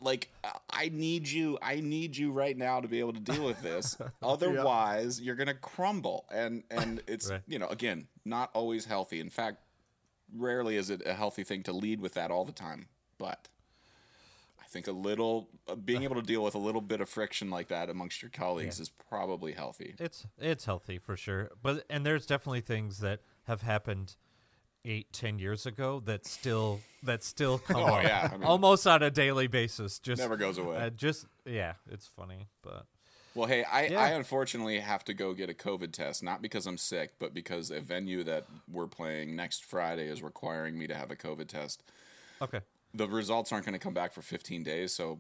like I need you I need you right now to be able to deal with this. <laughs> Otherwise, you're going to crumble. And and <laughs> it's Right. you know, again, not always healthy. In fact, rarely is it a healthy thing to lead with that all the time. But I think a little uh, being able to deal with a little bit of friction like that amongst your colleagues is probably healthy. It's it's healthy for sure, but and there's definitely things that have happened eight, ten years ago that still that still <laughs> come Oh, up yeah, I mean- almost on a daily basis. Just Never goes away. Uh, just yeah, it's funny, but Well, hey, I, Yeah. I unfortunately have to go get a COVID test, not because I'm sick, but because a venue that we're playing next Friday is requiring me to have a COVID test. okay. The results aren't going to come back for 15 days, so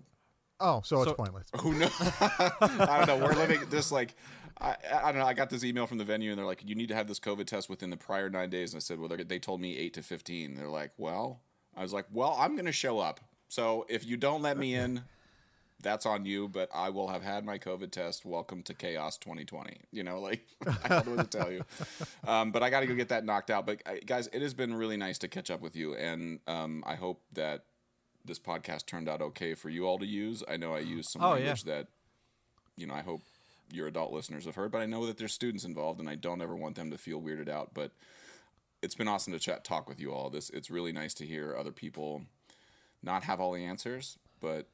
Oh, so, So- it's pointless. who knows? <laughs> I don't know. We're living just like I, I don't know. I got this email from the venue, and they're like, "You need to have this COVID test within the prior nine days." And I said, "Well, they're- told me eight to 15." They're like, "Well," I was like, "Well, I'm going to show up. So if you don't let me in." That's on you, but I will have had my COVID test. Welcome to Chaos 2020. You know, like <laughs> I don't know what to tell you. Um, but I got to go get that knocked out. But uh, guys, it has been really nice to catch up with you, and um, I hope that this podcast turned out okay for you all to use. I know I used some Oh, yeah. language that, you know, I hope your adult listeners have heard, but I know that there's students involved, and I don't ever want them to feel weirded out. But it's been awesome to chat, talk with you all. This it's really nice to hear other people not have all the answers, but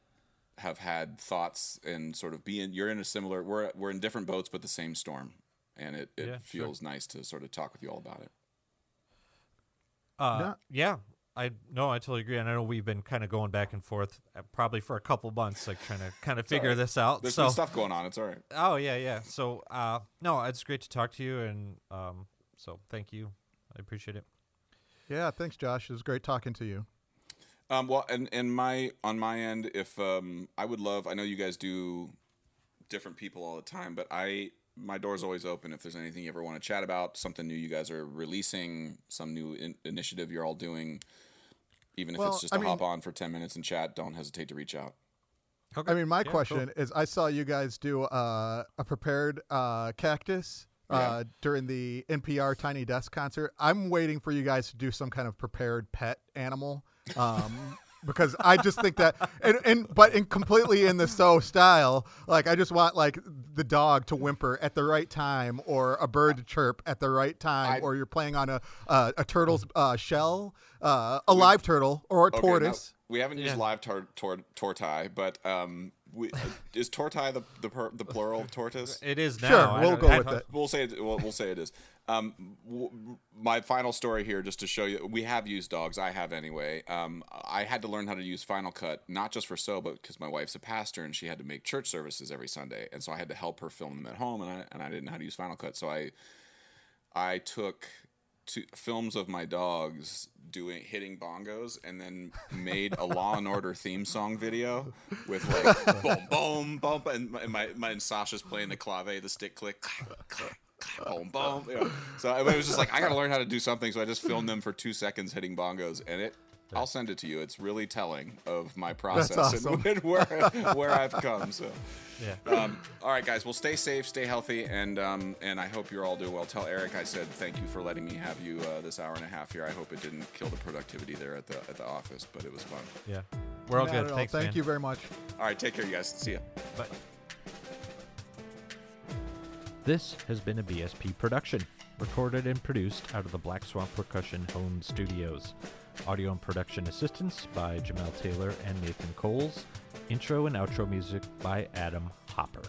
have had thoughts and sort of be in. You're in a similar. We're we're in different boats, but the same storm, and it it Yeah, sure. feels nice to sort of talk with you all about it. Uh, yeah. I no, I totally agree, and I know we've been kind of going back and forth, uh, probably for a couple months, like trying to kind of figure right. this out. There's so, been stuff going on. It's all right. oh yeah, yeah. So, uh, no, it's great to talk to you, and um, so thank you. I appreciate it. Yeah, thanks, Josh. It was great talking to you. Um, well, and and my on my end, if um, I would love, I know you guys do different people all the time, but I my door's always open. If there's anything you ever want to chat about, something new you guys are releasing, some new in- initiative you're all doing, even if Well, it's just I to hop on for ten minutes and chat, don't hesitate to reach out. Okay. I mean, my Yeah, cool. question is: I saw you guys do uh, a prepared uh, cactus uh, Yeah. during the NPR Tiny Desk concert. I'm waiting for you guys to do some kind of prepared pet animal. Um, Because I just think that, and, and but in completely in the so style, like I just want like the dog to whimper at the right time, or a bird to chirp at the right time, I- or you're playing on a uh, a turtle's uh, shell, uh, a live turtle, or a Okay, now, tortoise. we haven't used Yeah. live tor- tor- tortai, but um, we, is tortai the the, per- the plural of tortoise? It is now. Sure, I we'll go with it. We'll say it. We'll, we'll say it is. Um, w- my final story here, just to show you, we have used dogs. I have anyway. Um, I had to learn how to use Final Cut, not just for so, but because my wife's a pastor and she had to make church services every Sunday, and so I had to help her film them at home, and I and I didn't know how to use Final Cut, so I I took two films of my dogs doing hitting bongos and then made a Law and Order theme song video with like <laughs> boom boom boom and my, my, and Sasha's playing the clave, the stick click, boom boom. You know. So it was just like I gotta <laughs> learn how to do something, so I just filmed them for two seconds hitting bongos, and it. I'll send it to you. It's really telling of my process awesome. and <laughs> where <laughs> where I've come. So. Yeah. Um, all right, guys. Well, stay safe, stay healthy, and um, and I hope you're all doing well. Tell Eric I said thank you for letting me have you uh, this hour and a half here. I hope it didn't kill the productivity there at the at the office, but it was fun. Yeah. We're all Not good. at all. Thanks, Thank man. you very much. All right, take care, you guys. See ya. Bye. This has been a BSP production, recorded and produced out of the Black Swamp Percussion Home Studios. Audio and production assistance by Jamel Taylor and Nathan Coles. Intro and outro music by Adam Hopper.